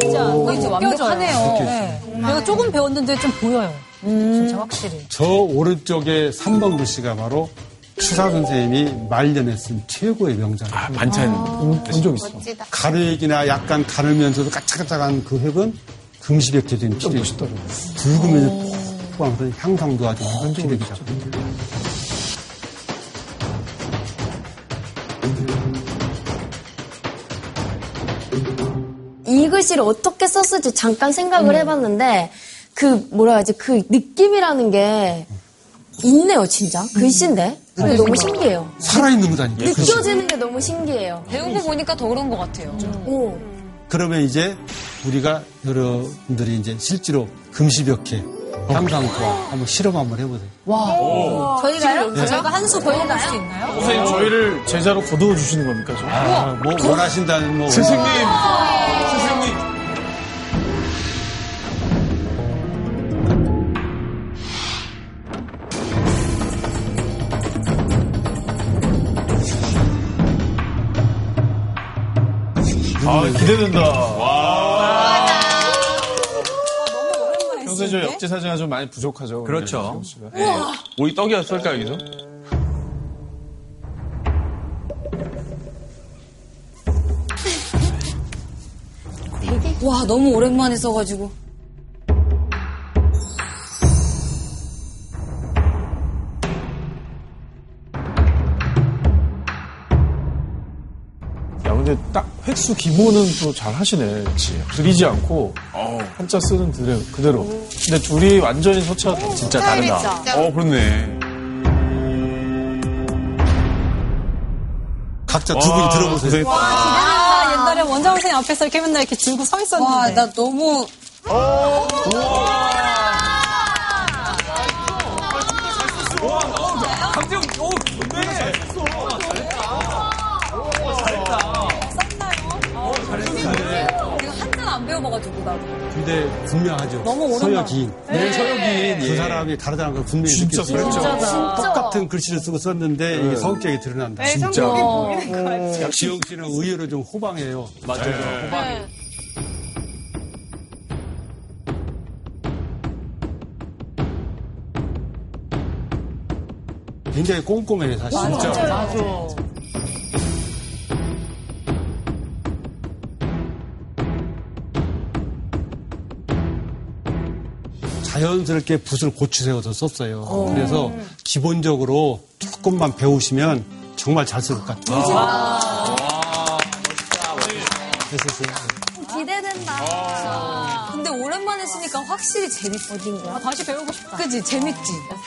진짜 어, 이제 완벽하네요. 네. 내가 조금 배웠는데 좀 보여요. 진짜 확실히. 저 오른쪽에 3번 글씨가 바로 추사 선생님이 말년에 쓴 최고의 명작이에요. 아, 반찬 본적 있어. 가르액이나 약간 가르면서도 까짝까짝한 그 획은 금시백제 된좀 필요. 멋있더라고요. 붉으면 포함해서 향상도 아주 기력이죠. 이 글씨를 어떻게 썼을지 잠깐 생각을 해봤는데 그 뭐라 하지? 그 느낌이라는 게 있네요 진짜? 글씨인데? 근데 너무 신기해요. 살아있는 거다니까. 느껴지는 게 너무 신기해요. 배우고 보니까 더 그런 것 같아요. 오. 그러면 이제 우리가 여러분들이 이제 실제로 금시벽해 향상도화 한번 실험 한번 해보세요. 저희가요? 저희가 한 수 보여볼 수 있나요? 선생님 저희를 제자로 거두어 주시는 겁니까? 저? 아, 뭐 원하신다는 뭐 스승님! 스승님! 아, 기대된다. 평소에 저 역지사지가 좀 많이 부족하죠. 그렇죠. 씨가. 오이 떡이었을까 여기서? 와 너무 오랜만에 써가지고. 근데 딱 획수 기본은 또 잘 하시네. 그치. 그리지 않고 한자 쓰는 그대로. 그대로. 근데 둘이 완전히 서치가 다 진짜 다르다. 어 그렇네. 각자 두 분이 들어보세요. 아, 옛날에 원장 선생님 앞에서 이렇게 맨날 이렇게 들고 서 있었는데. 와 나 너무 강재영, 오, 배워봐가지고 나. 근데 분명하죠. 너무 오랜만에. 서여긴. 네, 서역이. 그 사람이 다르다는 걸 분명히 진짜 느꼈어요. 그랬죠. 똑같은 글씨를 쓰고 썼는데 이게 성격이 드러난다. 네, 성격이 보이는 것 같아요. 지영 씨는 의외로 좀 호방해요. 맞아요. 네. 굉장히 꼼꼼해요, 사실. 진짜. 자연스럽게 붓을 고추 세워서 썼어요. 그래서 기본적으로 조금만 배우시면 정말 잘 쓸 것 같아요. 됐었어요. 기대된다 근데 오랜만에 쓰니까 확실히 재밌어. 아, 다시 배우고 싶다. 그지 재밌지.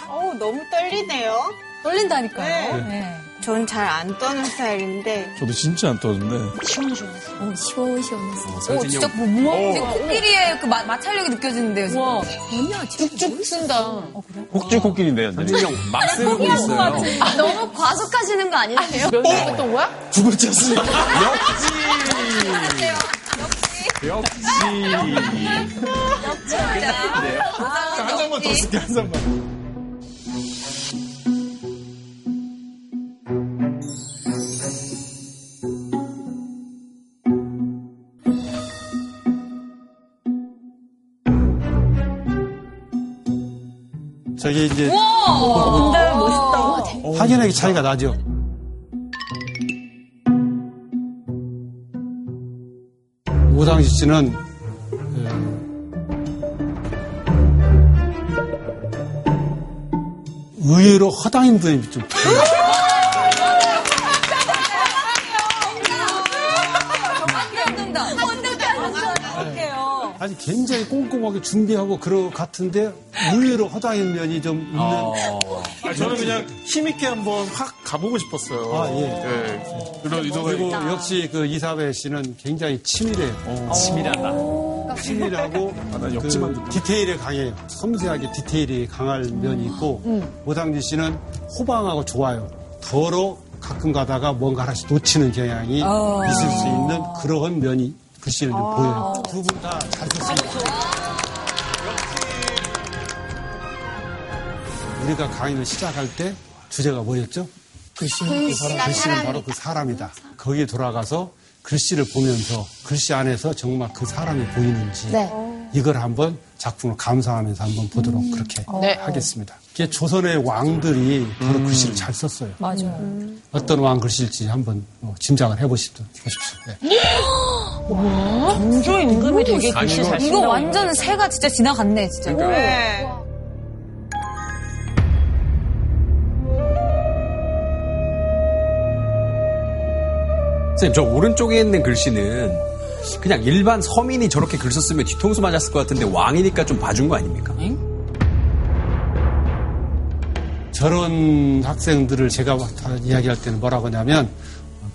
어우, 너무 떨리네요. 떨린다니까요. 네. 전 잘 안 떠는 스타일인데 저도 진짜 안 떠는데. 시원시원했어. 어, 시원시원했어. 어, 진짜 뭐, 뭐, 지금 코끼리의 그 마, 마찰력이 느껴지는데요, 지금. 와, 뭐냐, 지금. 쭉쭉 쓴다. 폭주 코끼리인데요. 현진이 형막 쓰고 있어요. 아, 너무 과속하시는 거 아니에요? 몇 년 했던 거야? 죽을 찼으니까. 역시. 한 장만 더 쓸게, 한 장만. 저게 이제 근데 멋있다. 확연하게 차이가 나죠. 오당시 씨는 어, 의외로 허당인 분이 좀 아니 굉장히 꼼꼼하게 준비하고 그러 같은데 의외로 허당인 면이 좀 있는 아, 저는 그냥 힘 있게 한번 확 가보고 싶었어요. 아, 예. 예. 그런 의도가 그리고 있 역시 그 이사벨 씨는 굉장히 치밀해요. 치밀하다. 치밀하고 아, 난 역지만 그. 디테일에 강해요. 섬세하게 디테일이 강할 면이 있고 오당진 씨는 호방하고 좋아요. 더러 가끔 가다가 뭔가 하나씩 놓치는 경향이 있을 수 있는 그러한 면이 글씨는 좀 보여요. 두 분 다 잘 썼습니다. 우리가 강의를 시작할 때 주제가 뭐였죠? 글씨는, 그 사람, 글씨는 바로 그 사람이다. 거기에 돌아가서 글씨를 보면서 글씨 안에서 정말 그 사람이 보이는지 네. 이걸 한번 작품을 감상하면서 한번 보도록 그렇게 네. 하겠습니다. 이게 조선의 왕들이 바로 글씨를 잘 썼어요. 맞아요. 어떤 왕 글씨일지 한번 뭐 짐작을 해보십시오. 보십시오. 네. 정조 임금이 되게 글씨 잘 이거 쓴다. 완전 새가 진짜 지나갔네, 진짜. 네. 선생님, 저 오른쪽에 있는 글씨는 그냥 일반 서민이 저렇게 글 썼으면 뒤통수 맞았을 것 같은데 왕이니까 좀 봐준 거 아닙니까? 저런 학생들을 제가 다 이야기할 때는 뭐라고 하냐면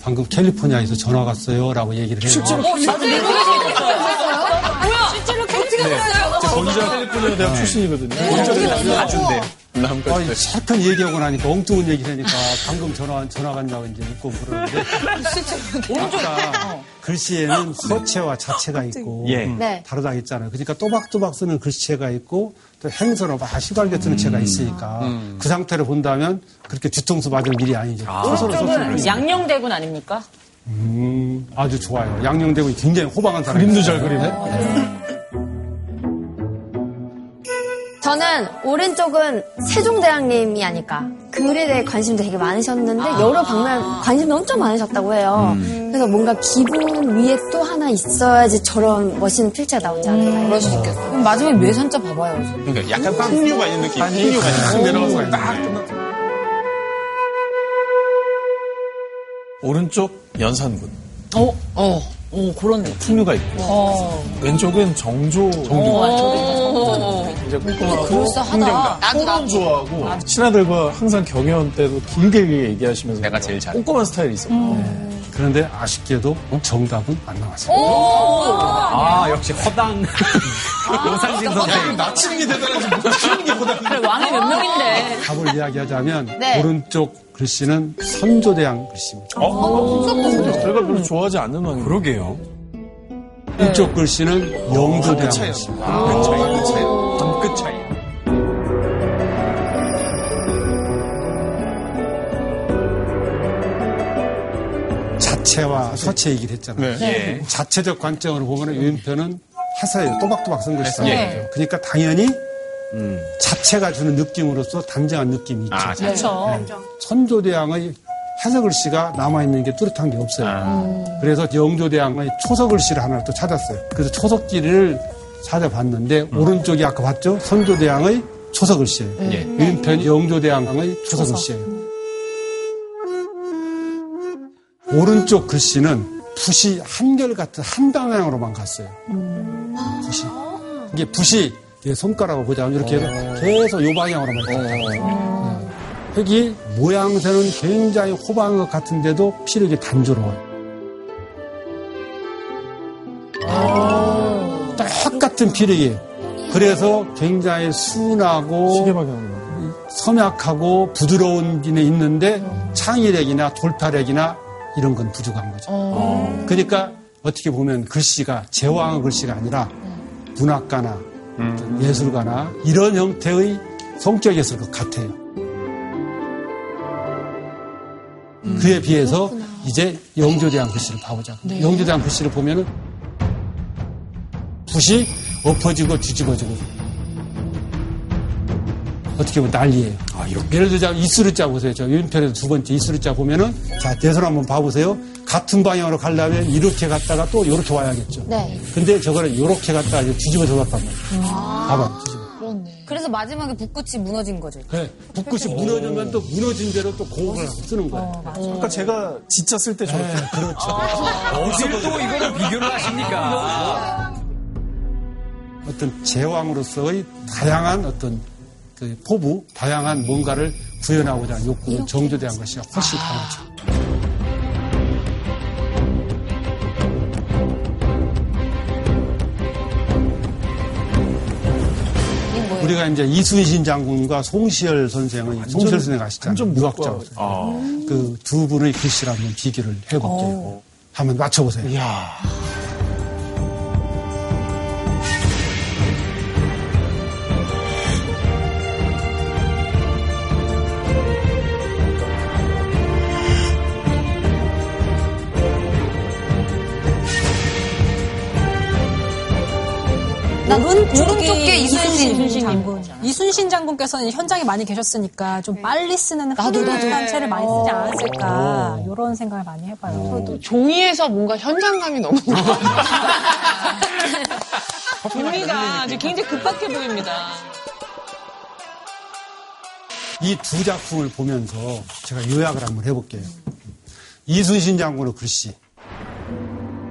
방금 캘리포니아에서 전화 왔어요라고 얘기를 해요. 실제로 건자 캘리포니아 대학 출신이거든요. 건자 대학 남까지. 아니, 슬픈 얘기하고 나니까 엉뚱한 얘기를 하니까 방금 전화, 전화 갔냐고 이제 묻고 그러는데. 아까 글씨에는 서체와 자체가 있고 예. 네. 다르다 했잖아요. 그러니까 또박또박 쓰는 글씨체가 있고 또 행서로 막 휘갈겨 쓰는 체가 있으니까 그 상태를 본다면 그렇게 뒤통수 맞을 일이 아니죠. 초서로 썼을 때. 양녕대군 아닙니까? 음, 아주 좋아요. 양녕대군이 굉장히 호방한 사람이 그림도 잘 그리네. 저는 오른쪽은 세종대왕님이 아닐까. 글에 대해 관심도 되게 많으셨는데 여러 방면 관심이 엄청 많으셨다고 해요. 그래서 뭔가 기분 위에 또 하나 있어야지 저런 멋있는 필체가 나오지 않을까. 그럴 수 있겠어. 그럼 마지막에 뇌산자 봐봐요. 그러니까 약간 풍류가 있는 느낌. 풍류가 딱 내려가서 딱. 오른쪽 연산군. 어, 어, 어, 그런. 풍류가 있고. 왼쪽은 정조. 정조. 이제 꼼꼼하고. 그럴싸하다. 호감 좋아하고. 친아들과 항상 경연 때도 길게 얘기하시면서. 내가 제일 잘해. 꼼꼼한 스타일이 있었고. 그런데 아쉽게도 정답은 안 나왔어요. 아, 역시 허당. 노상진 선생. 나침이 대단하지 못 키우는 게 보다. 그래, 왕이 몇 명인데. 답을 이야기하자면 네. 오른쪽 글씨는 선조대왕 글씨입니다. 어? 제가 별로 좋아하지 않는 왕이 그러게요. 이쪽 글씨는 영조대왕 글씨입니다. 그 차이, 그 차이. 차이. 자체와 서체 얘기를 했잖아요. 예. 자체적 관점으로 보면 왼편은 해서예요. 또박또박 쓴 글씨. 예. 그러니까 당연히 자체가 주는 느낌으로서 단정한 느낌이 있죠. 아, 그렇죠. 선조대왕의 해서글씨가 남아있는 게 뚜렷한 게 없어요. 아. 그래서 영조대왕의 초석글씨를 하나 또 찾았어요. 그래서 초석기를 찾아봤는데 오른쪽이 아까 봤죠? 선조대왕의 초석글씨예요. 예. 왼편이 영조대왕의 초석글씨예요. 오른쪽 글씨는 붓이 한결같은 한 방향으로만 갔어요. 붓이. 이게 붓이 내 손가락을 보자면 이렇게 해서 계속 요 방향으로만 갔어요. 획이 모양새는 굉장히 호방한 것 같은데도 피력이 단조로워요. 똑같은 피력이에요. 그래서 굉장히 순하고 섬약하고 부드러운 기는 있는데 창의력이나 돌파력이나 이런 건 부족한 거죠. 그러니까 어떻게 보면 글씨가 제왕의 글씨가 아니라 문학가나 예술가나 이런 형태의 성격이었을 것 같아요. 그에 비해서 이제 영조대왕 글씨를 봐보자. 영조대왕 글씨를 보면은 붓이 엎어지고 뒤집어지고 어떻게 보면 난리예요. 예를 들자면 이스르자 보세요. 저 윤편에서 두 번째 이스르자 보면은 자 대선 한번 봐보세요. 같은 방향으로 가려면 이렇게 갔다가 또 이렇게 와야겠죠. 네. 근데 저거를 이렇게 갔다가 이제 뒤집어져 갔단 말이에요. 봐봐. 뒤집어. 그래서 마지막에 붓끝이 무너진 거죠. 네. 붓끝이 무너지면 또 무너진 대로 또 고음을 쓰는 거예요. 아까 제가 진짜 쓸때 저렇게 그렇죠. 어딜 또 이거를 비교를 하십니까? 어떤 제왕으로서의 다양한 어떤 그 포부, 다양한 뭔가를 구현하고자 하는 욕구는 정조대한 것이 훨씬 강하죠. 우리가 이제 이순신 장군과 송시열 선생의 송시열 선생 아시잖아요. 유학자로. 그두 분의 글씨를 한번 비교를 해볼게요. 한번 맞춰보세요. 난 오른쪽에 게 이순신 장군. 이순신 장군께서는 현장에 많이 계셨으니까 좀 빨리 쓰는 흐릿한 채를 많이 쓰지 않았을까 이런 생각을 많이 해봐요. 또 종이에서 뭔가 현장감이 너무 종이가 이제 굉장히 급박해 보입니다. 이 두 작품을 보면서 제가 요약을 한번 해볼게요. 이순신 장군의 글씨.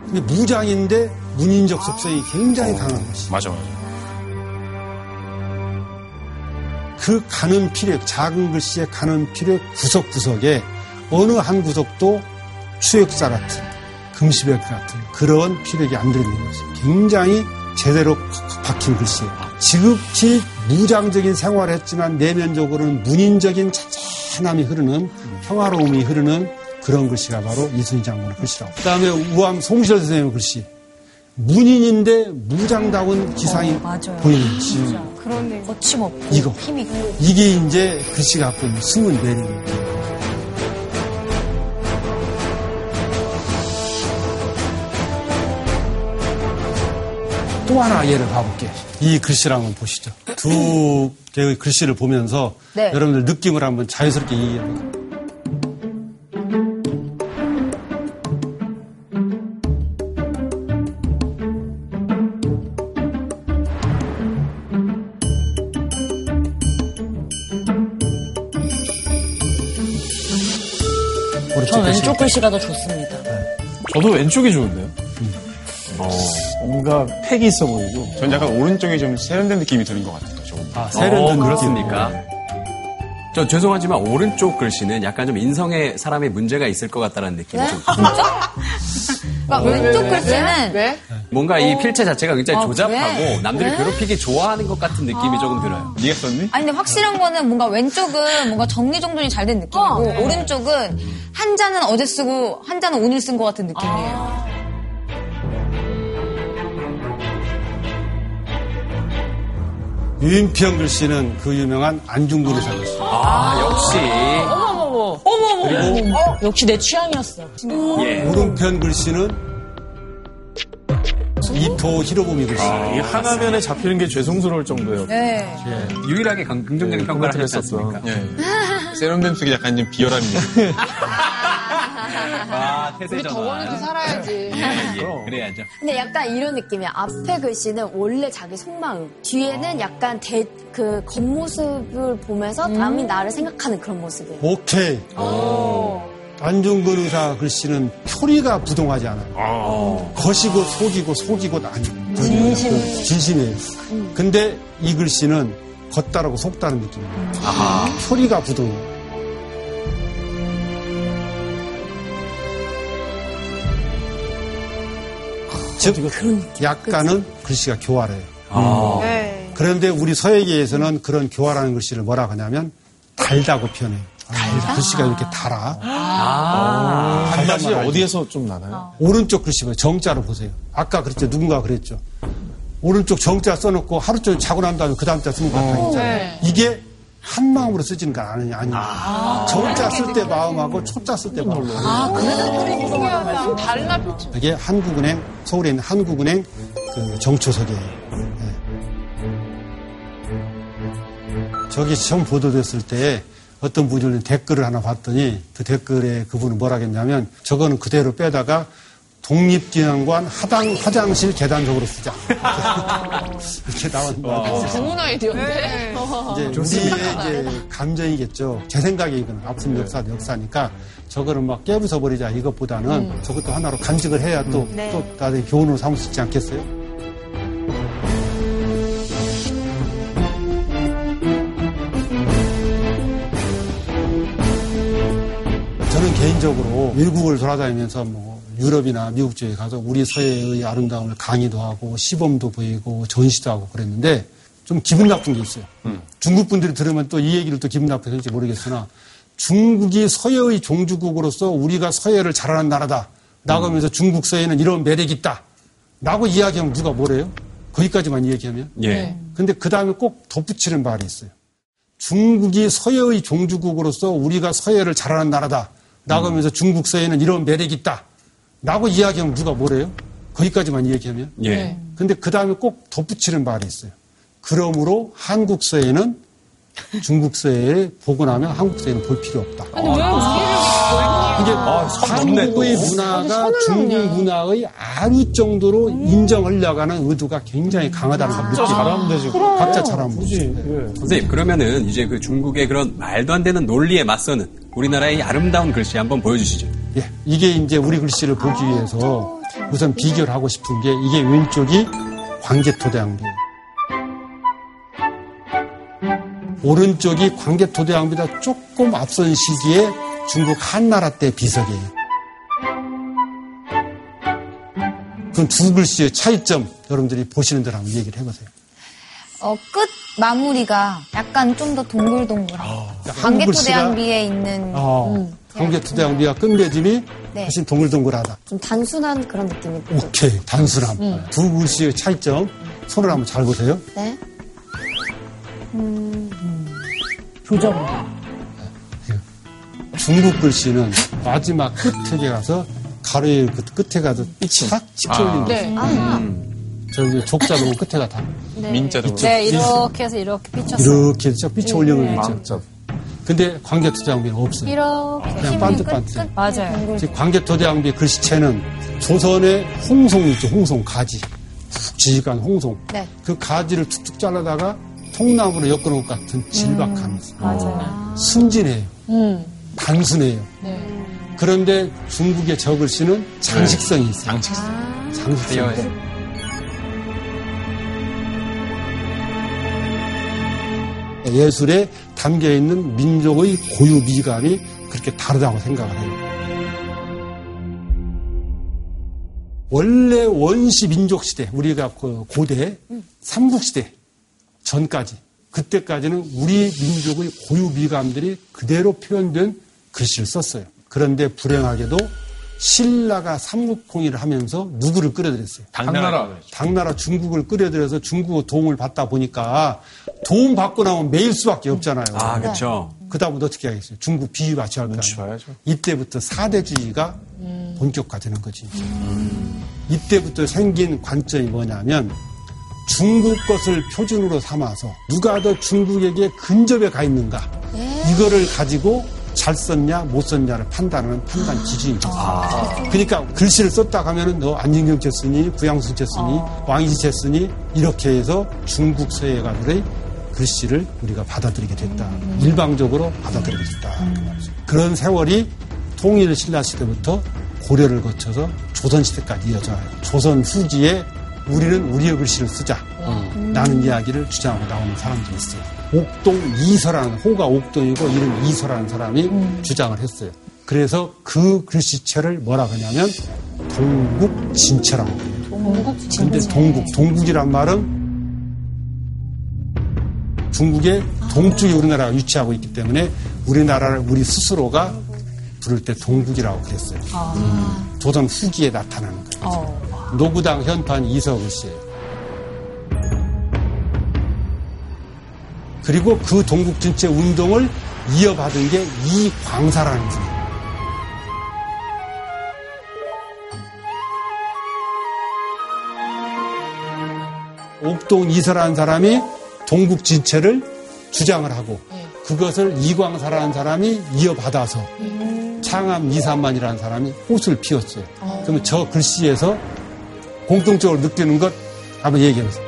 이게 무장인데 문인적 속성이 굉장히 강한 것이. 맞아, 맞아. 그 가는 피력, 작은 글씨의 가는 피력 구석구석에 어느 한 구석도 추역사 같은, 금시백 같은 그런 피력이 안 들어있는 것이 굉장히 제대로 박힌 글씨예요. 지극히 무장적인 생활을 했지만 내면적으로는 문인적인 찬찬함이 흐르는 평화로움이 흐르는 그런 글씨가 바로 이순신 장군의 글씨라고. 그 다음에 우암 송시열 선생님의 글씨. 문인인데 무장다운 기상이 보이는 글씨. 그러네. 거침없고 이거. 힘있고. 이게 이제 글씨가 갖고 있는 숨은 매력입니다. 또 하나 예를 봐볼게요. 이 글씨를 한번 보시죠. 두 개의 글씨를 보면서 네. 여러분들 느낌을 한번 자연스럽게 이해해보세 왼쪽 글씨가 더 좋습니다. 저도 왼쪽이 좋은데요. 어, 뭔가 팩이 있어 보이고. 전 약간 오른쪽이 좀 세련된 느낌이 드는 것 같아요. 저. 아, 세련된 어, 그렇습니까? 저 죄송하지만 오른쪽 글씨는 약간 좀 인성에 사람의 문제가 있을 것 같다는 느낌이 좀 그러니까 왼쪽 글씨는 왜? 뭔가 이 필체 자체가 굉장히 아, 조잡하고? 남들이 네? 괴롭히기 좋아하는 것 같은 느낌이 조금 들어요. 네가 썼니? 아니 근데 확실한 거는 뭔가 왼쪽은 뭔가 정리정돈이 잘 된 느낌이고 오른쪽은 한 잔은 어제 쓰고 한 잔은 오늘 쓴 것 같은 느낌이에요. 유인평 글씨는 그 유명한 안중근 의사 글씨. 아, 역시. 어머머머. 어, 역시 내 취향이었어. 예. 오른편 글씨는 이토 히로부미 글씨. 아, 이 하나면에 잡히는 게 죄송스러울 정도예요. 네. 유일하게 강- 긍정적인 평가를 하셨지 그랬었어. 않습니까? 예. 세련됨 속에 약간 좀 있는. 아, 우리 태세 덕원이도 전환. 살아야지. 예, 예. 그래야죠. 근데 약간 이런 느낌이야. 앞에 글씨는 원래 자기 속마음, 뒤에는 약간 대, 그 겉모습을 보면서 남이 나를 생각하는 그런 모습이에요. 오케이. 안중근 의사 글씨는 표리가 부동하지 않아요. 것이고 속이고 속이고 아니. 진심. 진심이에요. 근데 이 글씨는 겉다라고 속다는 느낌이에요. 표리가 부동해요. 즉 약간은 글씨가 교활해요. 아. 네. 그런데 우리 서예계에서는 그런 교활하는 글씨를 뭐라 하냐면 달다고 표현해요. 달다? 글씨가 이렇게 달아. 아, 단맛이 말이죠. 어디에서 좀 나나요? 오른쪽 글씨 봐 정자로 보세요. 아까 그랬죠. 누군가 그랬죠. 오른쪽 정자 써놓고 하루 종일 자고 난 다음에 그 다음 자 쓰는 거 같아 있잖아요. 네. 이게 한 마음으로 쓰지는 거 아니냐. 아니냐. 정자 쓸 때 마음하고 초자 쓸 때 마음하고. 아, 그래서 좀 달라 표치. 이게 한국은행, 서울에 있는 한국은행 그 정초석이에요. 예. 저기 처음 보도됐을 때 어떤 분이 댓글을 하나 봤더니 그 댓글에 그분은 뭐라 했냐면 저거는 그대로 빼다가 독립기념관 하당, 화장실 계단적으로 쓰자. 이렇게 나왔는데. 어, 좋은 아이디어인데. 이제 우리의 이제 감정이겠죠. 제 생각에 이건 아픈 역사도 역사니까 저거를 막 깨부숴 버리자 이것보다는 저것도 하나로 간직을 해야 또, 네. 또 나중에 교훈으로 삼을 수 있지 않겠어요? 저는 개인적으로 외국을 돌아다니면서 뭐 유럽이나 미국 쪽에 가서 우리 서예의 아름다움을 강의도 하고 시범도 보이고 전시도 하고 그랬는데 좀 기분 나쁜 게 있어요. 중국 분들이 들으면 또 이 얘기를 또 기분 나쁘게 할지 모르겠으나 중국이 서예의 종주국으로서 우리가 서예를 잘하는 나라다. 라고 하면서 중국 서예는 이런 매력이 있다. 라고 이야기하면 누가 뭐래요? 거기까지만 이야기하면. 예. 근데 그 다음에 꼭 덧붙이는 말이 있어요. 중국이 서예의 종주국으로서 우리가 서예를 잘하는 나라다. 라고 하면서 중국 서예는 이런 매력이 있다. 라고 이야기하면 누가 뭐래요? 거기까지만 이야기하면. 예. 근데 그 다음에 꼭 덧붙이는 말이 있어요. 그러므로 한국 서예는 중국 서예를 보고 나면 한국 서예는 볼 필요 없다. 이게 한국의 문화가 중국 문화의 아류 정도로 인정하려고 하는 의도가 굉장히 강하다는 걸 느껴요. 잘하면 되지. 각자 잘하면. 되지. 예. 선생님, 그러면은 이제 그 중국의 그런 말도 안 되는 논리에 맞서는 우리나라의 아름다운 글씨 한번 보여주시죠. 예, 이게 이제 우리 글씨를 보기 위해서 우선 비교를 하고 싶은 게 이게 왼쪽이 광개토대왕비예요. 오른쪽이 광개토대왕비보다 조금 앞선 시기에 중국 한나라 때 비석이에요. 그럼 두 글씨의 차이점 여러분들이 보시는 대로 한번 얘기를 해보세요. 어, 끝 마무리가 약간 좀 더 동글동글하고 한국 글씨가 광개토대왕비에 있는 어, 음, 광개토대왕비와 끝맺음이 네. 훨씬 동글동글하다. 좀 단순한 그런 느낌이 들죠. 오케이 단순함. 두 글씨의 차이점 손을 한번 잘 보세요. 네. 조정. 중국 글씨는 마지막 끝에 가서 가로의 그 끝에 가서 싹 찍혀 올리는 네. 아, 저기 족자 놓은 끝에가 다 민자 도 네, 이렇게 해서 이렇게 삐쳤어. 이렇게 쫙 삐쳐 올리는 거 있죠. 망자. 근데 광개토대왕비는 없어요. 이렇게. 그냥 반듯반듯해. 맞아요. 즉 광개토대왕비 글씨체는 조선의 홍송 있죠. 홍송 가지. 푹 지직한 홍송. 네. 그 가지를 툭툭 잘라다가 통나무로 엮어놓은 것 같은 질박함이 있어요. 맞아요. 순진해요. 음. 단순해요. 네. 그런데 중국의 저 글씨는 장식성이 있어요. 장식성. 장식성이 화려해. 있어요. 예술에 담겨 있는 민족의 고유 미감이 그렇게 다르다고 생각을 해요. 원래 원시 민족 시대, 우리가 그 고대 삼국 시대 전까지 그때까지는 우리 민족의 고유 미감들이 그대로 표현된 글씨를 썼어요. 그런데 불행하게도 신라가 삼국통일을 하면서 누구를 끌어들였어요? 당나라. 당나라 중국을 끌어들여서 중국의 도움을 받다 보니까 도움 받고 나면 매일 수밖에 없잖아요. 아, 그렇죠. 그다음부터 어떻게 하겠어요? 중국 비위 맞춰야. 봐야죠. 이때부터 사대주의가 본격화되는 거지. 이때부터 생긴 관점이 뭐냐면 중국 것을 표준으로 삼아서 누가 더 중국에게 근접해 가 있는가 이거를 가지고 잘 썼냐 못 썼냐를 판단하는 판단 기준이 있어요. 그러니까 글씨를 썼다 하면은 너 안진경 쳤으니 구양수 쳤으니 왕이지 쳤으니 이렇게 해서 중국 서예가들의 글씨를 우리가 받아들이게 됐다. 일방적으로 받아들이게 됐다. 그런 세월이 통일 신라 시대부터 고려를 거쳐서 조선 시대까지 이어져요. 조선 후기에 우리는 우리의 글씨를 쓰자. 라는 이야기를 주장하고 나오는 사람들이 있어요. 옥동 이서라는 호가 옥동이고 이름 이서라는 사람이 주장을 했어요. 그래서 그 글씨체를 뭐라 그러냐면 동국진체라고 해요. 근데 동국, 동국이란 말은 중국의 동쪽에 우리나라가 위치하고 있기 때문에 우리나라를 우리 스스로가 부를 때 동국이라고 그랬어요. 음. 조선 후기에 나타나는 거예요. 노구당 현판 이석을 씨예요. 그리고 그 동국 전체 운동을 이어받은 게 이광사라는 분이에요. 옥동 이설라는 사람이 동국 진체를 주장을 하고 그것을 이광사라는 사람이 이어받아서 창암 이삼만이라는 사람이 꽃을 피웠어요. 그러면 저 글씨에서 공통적으로 느끼는 것 한번 얘기해 보세요.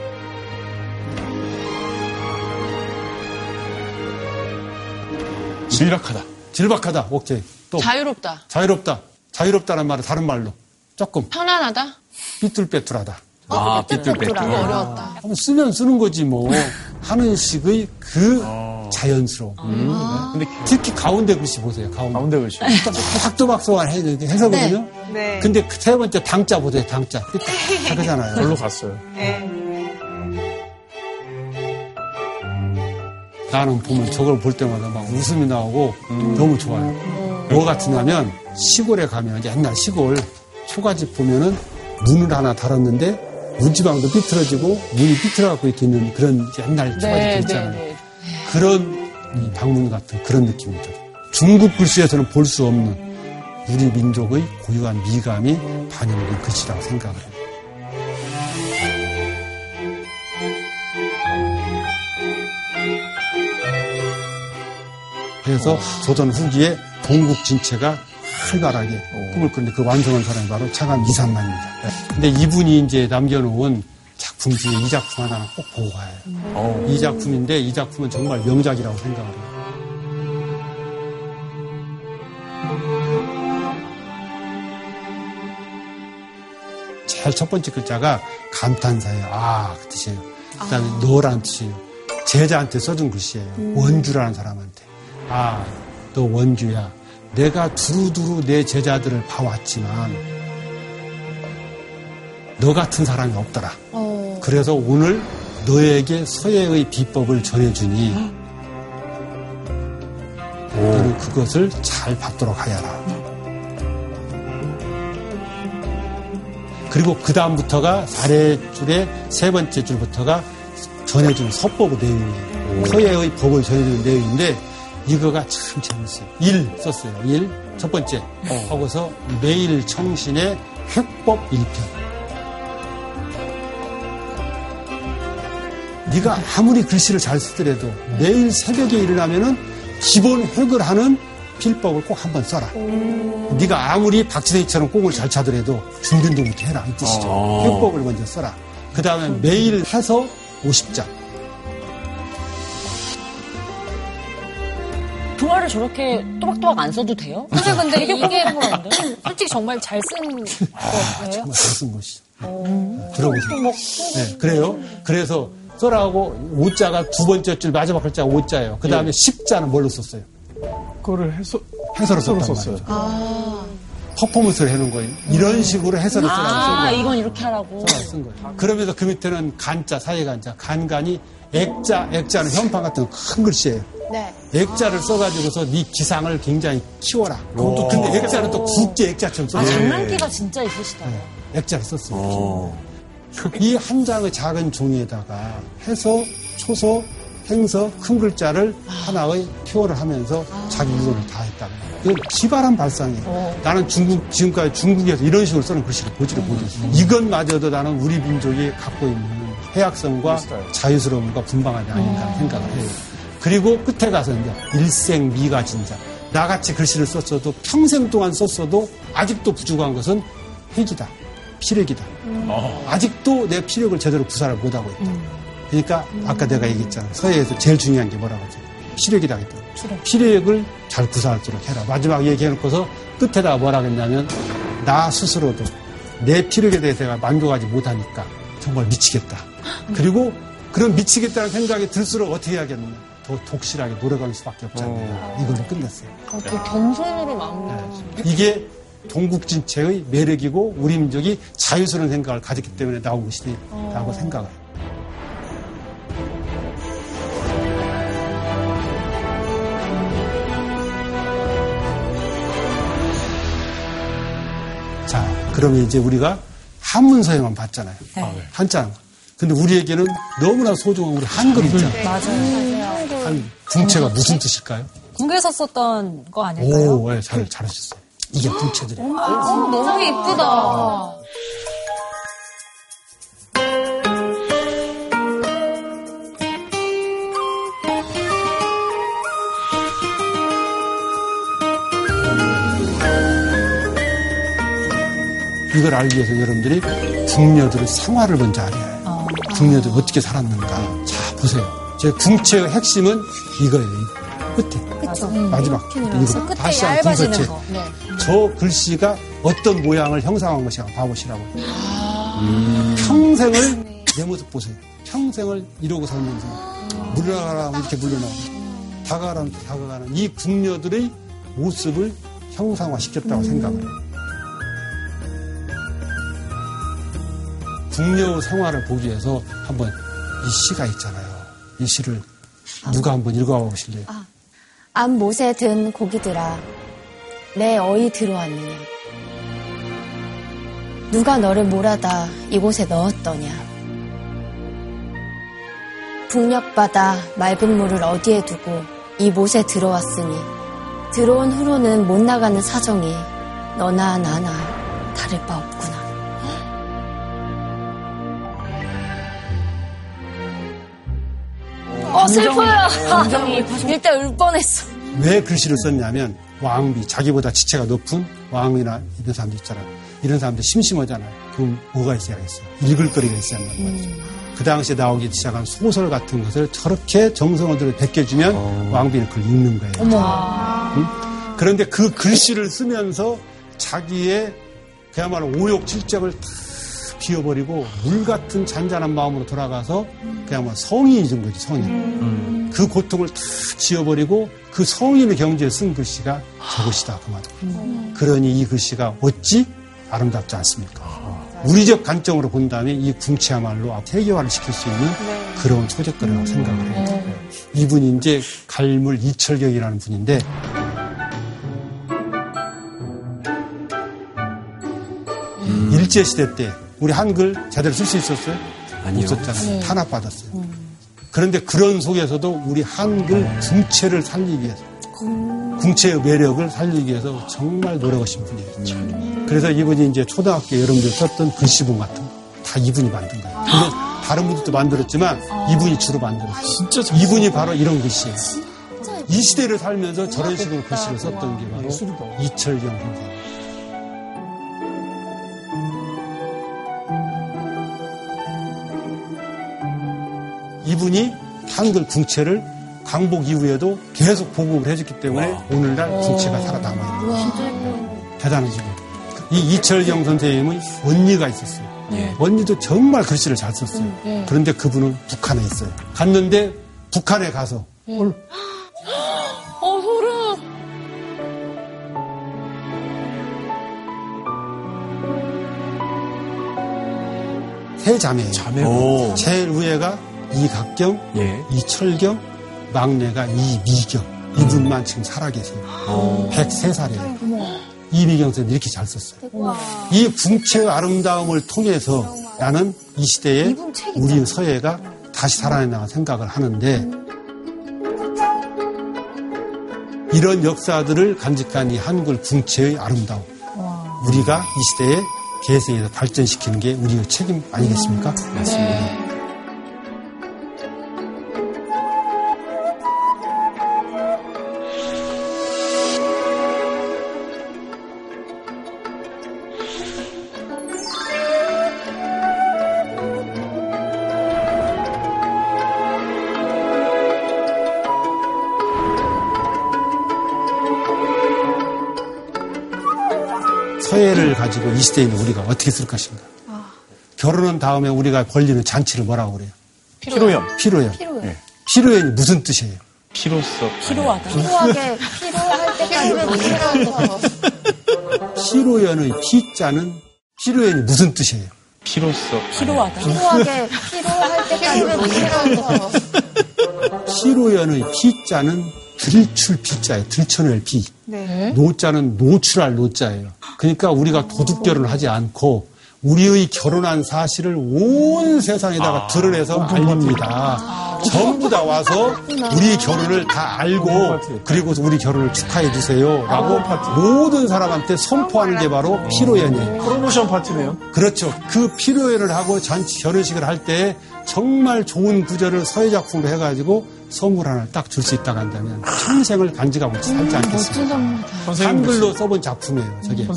질박하다. 질박하다. 오케이. 또 자유롭다. 자유롭다. 자유롭다는 말은 다른 말로 조금 편안하다. 삐뚤빼뚤하다. 아, 삐뚤빼뚤. 어려웠다. 한번 쓰면 쓰는 거지 뭐 하는 식의 그 자연스러움. 근데 특히 가운데 글씨 보세요. 가운데. 가운데 글씨. 박도박소한 해서 거든요. 네. 근데 그 세 번째 당자 보세요. 당자. 삐뚤하잖아요. 절로 갔어요. 나는 보면 저걸 볼 때마다 막 웃음이 나오고 너무 좋아요. 뭐 같으냐면 시골에 가면 옛날 시골 초가집 보면은 문을 하나 달았는데 문지방도 삐뚤어지고 문이 삐뚤어갖고 이렇게 있는 그런 옛날 네, 네, 있잖아요. 네. 그런 이 방문 같은 그런 느낌이죠. 중국 글씨에서는 볼 수 없는 우리 민족의 고유한 미감이 반영된 글씨라고 생각을 해요. 그래서 조선 후기에 동국 진체가 활발하게 꿈을 꾸는데 그 완성한 사람이 바로 차관 이산만입니다. 근데 이분이 이제 남겨놓은 작품 중에 이 작품 하나는 꼭 보고 가요. 이 작품인데 이 작품은 정말 명작이라고 생각을 해요. 제일 첫 번째 글자가 감탄사예요. 아, 그 뜻이에요. 그 다음에 너라는 뜻이에요. 제자한테 써준 글씨예요. 원주라는 사람한테. 아, 너 원주야. 내가 두루두루 내 제자들을 봐왔지만 너 같은 사람이 없더라. 그래서 오늘 너에게 서예의 비법을 전해주니 너는 그것을 잘 받도록 하여라. 그리고 그 다음부터가 아래 줄의 세 번째 줄부터가 전해주는 서법의 내용이에요. 서예의 법을 전해주는 내용인데 이거가 참 재밌어요. 일 썼어요. 일. 첫 번째. 하고서 매일 청신의 획법 일편 네가 아무리 글씨를 잘 쓰더라도 매일 새벽에 일어나면은 기본 획을 하는 필법을 꼭 한 번 써라. 네가 아무리 박지성이처럼 꽁을 잘 차더라도 준비운동부터 해라 이 뜻이죠. 아. 획법을 먼저 써라. 그 다음에 매일 해서 50장. 동화를 저렇게 또박또박 안 써도 돼요? 사실 근데 되게 이게? 솔직히 정말 잘 쓴 거예요. 정말 잘 쓴 것이죠. 들어보세요. 네, 그래요. 그래서 써라하고 오자가 두 번째 줄 마지막 글자가 오자예요. 그 다음에 십자는 뭘로 썼어요? 그거를 해서 썼단 썼어요. 말이죠. 퍼포먼스를 해놓은 거예요. 이런 식으로 해설을 쓰라고 쓴 아, 거예요. 이건 이렇게 하라고. 쓴 거예요. 그러면서 그 밑에는 간자, 사이간자, 간간이 액자, 액자는 현판 같은 큰 글씨예요. 네. 액자를 써가지고서 네 기상을 굉장히 키워라. 그것도 근데 액자는 또 국제 액자처럼 아, 써요. 장난기가 진짜 있으시다. 액자를 썼어요. 이 한 장의 작은 종이에다가 해서, 초서, 행서, 큰 글자를 하나의 표현을 하면서 자기 의도를 다 했다는 거예요. 이건 기발한 발상이에요. 나는 중국, 지금까지 중국에서 이런 식으로 쓰는 글씨를 보지를 못했어요. 이것마저도 나는 우리 민족이 갖고 있는 해악성과 자유스러움과 분방함이 아닌가 생각을 해요. 그리고 끝에 가서 이제 일생 미가 진자. 나같이 글씨를 썼어도 평생 동안 썼어도 아직도 부족한 것은 회기다. 피력이다. 아직도 내 피력을 제대로 구사를 못하고 있다. 그러니까 아까 내가 얘기했잖아. 서예에서 제일 중요한 게 뭐라고 하죠? 피력이다 했다. 피력을 잘 구사하도록 해라. 마지막 얘기해놓고서 끝에다가 뭐라고 했냐면 나 스스로도 내 피력에 대해서 내가 만족하지 못하니까 정말 미치겠다. 그리고 그런 미치겠다는 생각이 들수록 어떻게 해야겠느냐. 더 독실하게 노력할 수밖에 않느냐. 이걸로 끝냈어요. 이렇게 겸손으로 마무리. 이게 동국진체의 매력이고 우리 민족이 자유스러운 생각을 가졌기 때문에 나온 것이라고 생각을 해요. 자, 그러면 이제 우리가 한문서에만 봤잖아요. 한자는. 근데 우리에게는 너무나 소중한 우리 한글 있잖아요. 맞아요. 한 궁체가 무슨 뜻일까요? 궁에서 썼던 거 아닐까요? 오, 예, 잘, 잘하셨어요. 이게 궁체들이에요. 어, 너무 이쁘다. 이걸 알기 위해서 여러분들이 궁녀들의 생활을 먼저 알아야 해요. 궁녀들이 어떻게 살았는가. 자, 보세요. 제 궁체의 핵심은 이거예요. 이 끝에. 그쵸. 마지막. 이거 끝에 다시 한번 얇아지는. 거. 네. 저 글씨가 어떤 모양을 형상한 것이야. 봐보시라고. 평생을 내 모습 보세요. 평생을 이러고 살면서 물러가라 이렇게 물러나고 다가가라 다가가는 이 궁녀들의 모습을 형상화시켰다고 생각을 해요. 궁녀 생활을 보기 위해서 한번 이 시가 있잖아요. 이 시를 누가 한번 읽어봐 보실래요? 암 못에 든 고기들아 내 어이 들어왔느냐? 누가 너를 몰아다 이곳에 넣었더냐? 북녘바다 맑은 물을 어디에 두고 이 못에 들어왔으니 들어온 후로는 못 나가는 사정이 너나 나나 다를 바 없구 어 슬퍼요 일단 울 뻔했어 왜 글씨를 썼냐면 왕비 자기보다 지체가 높은 왕이나 이런 사람들 있잖아요. 이런 사람들 심심하잖아요. 그럼 뭐가 있어야겠어요? 읽을 거리가 있어야 한단 말이죠. 그 당시에 나오기 시작한 소설 같은 것을 저렇게 정성어들을 베껴주면 왕비는 그걸 읽는 거예요. 응? 그런데 그 글씨를 쓰면서 자기의 그야말로 오욕칠적을 다 비워버리고 물 같은 잔잔한 마음으로 돌아가서 그야말로 성인이 된 거지 성인. 그 고통을 다 지워버리고 그 성인의 경지에 쓴 글씨가 저것이다 그 말. 그러니 이 글씨가 어찌 아름답지 않습니까? 우리적 관점으로 본다면 이 궁치야말로 세계화를 시킬 수 있는 그런 초적거리라고 생각을 해요. 이분이 이제 갈물 이철경이라는 분인데 일제시대 때 우리 한글 제대로 쓸 수 있었어요? 아니요. 못 썼잖아요. 탄압받았어요. 그런데 그런 속에서도 우리 한글 궁체를 살리기 위해서 궁체의 매력을 살리기 위해서 정말 노력하신 분이에요. 그래서 이분이 이제 초등학교 여러분들 썼던 글씨본 같은 거 다 이분이 만든 거예요. 근데 다른 분들도 만들었지만 이분이 주로 만들었어요. 진짜 잘 이분이 바로 이런 글씨예요. 이 시대를 살면서 저런 식으로 글씨를 썼던 게 바로. 이철경 선생. 이분이 한글 궁체를 광복 이후에도 계속 보급을 해줬기 때문에 오늘날 궁체가 살아남아요. 대단하시고. 이 이철경 선생님의 언니가 있었어요. 예. 언니도 정말 글씨를 잘 썼어요. 그런데 그분은 북한에 있어요. 갔는데 북한에 가서 어, 소름. 세 자매예요. 자매고. 제일 위에가 이각경, 예. 이철경, 막내가 이미경. 이분만 지금 살아계세요. 어. 103살이에요. 이미경 선생님 이렇게 잘 썼어요. 이 궁체의 아름다움을 통해서 나는 이 시대에 우리 서예가 다시 살아낸다고 생각을 하는데 이런 역사들을 간직한 이 한글 궁체의 아름다움. 우리가 이 시대에 계승해서 발전시키는 게 우리의 책임 아니겠습니까? 맞습니다. 서 가지고 이 시대에 있는 우리가 어떻게 쓸 것인가. 결혼한 다음에 우리가 벌리는 잔치를 뭐라고 그래요? 피로염. 피로연. 예. 피로연이 무슨 뜻이에요? 피로써. 필요하다. 필요하게 필요할 때까지 필요한 거 피로연의 피자는 피로연이 무슨 뜻이에요? 피로써. 필요하다. 필요하게, 필요할 때까지 필요해서. 피로연의 피자는 들출 피자예요. 들춰낼 피. 네. 노자는 노출할 노자예요. 그러니까 우리가 도둑 결혼을 하지 않고 우리의 결혼한 사실을 온 세상에다가 드러내서 알립니다. 전부 다 와서 우리 결혼을 다 알고 그리고 우리 결혼을 축하해 주세요. 라고 모든 사람한테 선포하는 게 바로 피로연이에요. 프로모션 파티네요. 그렇죠. 그 피로연을 하고 잔치 결혼식을 할 때 정말 좋은 구절을 서예작품으로 해가지고 선물 하나를 딱 줄 수 있다고 한다면 평생을 간직하고 살지 않겠습니다. 한글로 써본 작품이에요. 저게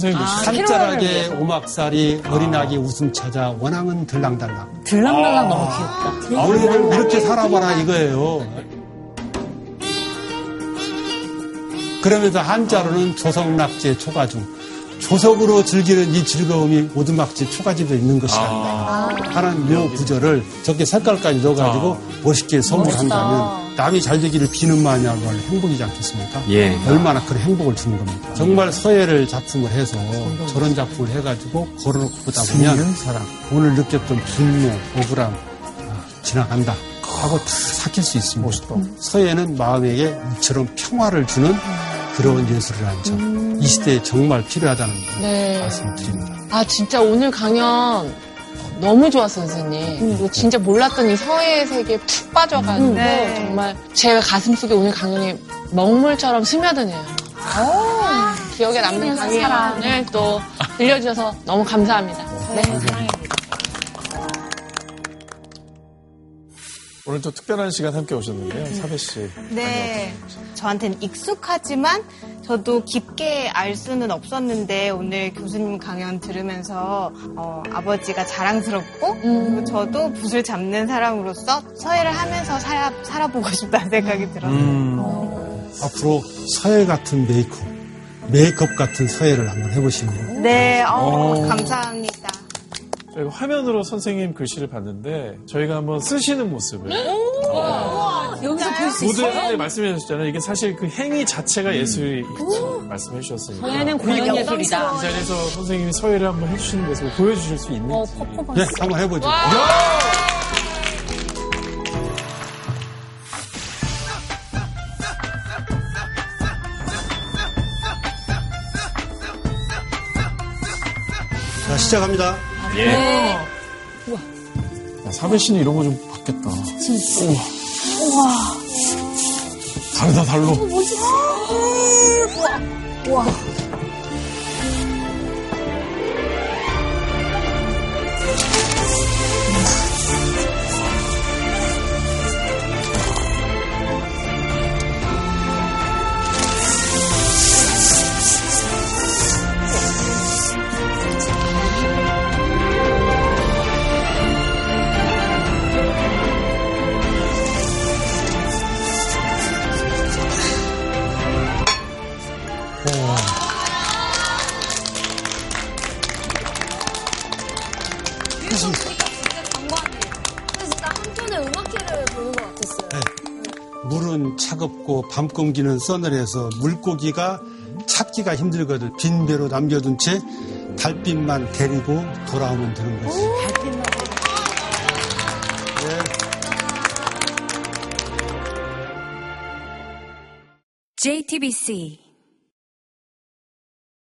산자락에 오막살이 어린아기 웃음 찾아 원앙은 들랑달랑. 들랑달랑 너무 귀엽다. 우리를 이렇게 살아봐라 이거예요. 그러면서 한자로는 조성낙제 초가중. 조석으로 즐기는 이 즐거움이 오두막집 초가집에 있는 것이 아니다. 하는 요 구절을 저렇게 색깔까지 넣어가지고 멋있게 선물한다면 남이 잘 되기를 비는 마냐고 할 행복이지 않겠습니까? 예. 얼마나 큰 행복을 주는 겁니까? 정말 서예를 작품을 해서 저런 작품을 해가지고 걸어놓고 보다 보면 오늘 느꼈던 분노, 억울함 아, 지나간다 하고 다 삭힐 수 있습니다. 멋있다. 서예는 마음에게 이처럼 평화를 주는 그런 예술이라는 점. 이 시대에 정말 필요하다는 거 네. 말씀을 드립니다. 아, 진짜 오늘 강연 너무 좋았어요, 선생님. 그리고 진짜 몰랐던 이 서예의 세계에 푹 빠져가지고 네. 정말 제 가슴속에 오늘 강연이 먹물처럼 스며드네요. 기억에 남는 강연을 또 들려주셔서 너무 감사합니다. 네. 오늘 또 특별한 시간 함께 오셨는데요. 사배 씨. 네. 저한테는 익숙하지만 저도 깊게 알 수는 없었는데 오늘 교수님 강연 들으면서 어, 아버지가 자랑스럽고 그리고 저도 붓을 잡는 사람으로서 서예를 하면서 살아, 살아보고 싶다는 생각이 들었어요. 앞으로 서예 같은 메이크업, 메이크업 같은 서예를 한번 해보시면 네, 어, 감사합니다. 저희가 화면으로 선생님 글씨를 봤는데 저희가 한번 쓰시는 모습을 여기서 볼수 있어요? 모두한테 말씀해 주셨잖아요. 이게 사실 그 행위 자체가 예술이 말씀해 주셨으니까 서예는 공연 예술이다. 이 자리에서 선생님이 서예를 한번 해주시는 모습을 보여주실 수 있는지 어, 퍼포먼스. 네, 한번 해보죠. 자, 시작합니다. 야, 사배 씨는 이런 거좀 받겠다. 우와. 다르다 달로. 진짜 차갑고 밤 공기는 서늘해서 물고기가 찾기가 힘들거든. 빈 배로 남겨둔 채 달빛만 데리고 돌아오면 되는 거지. JTBC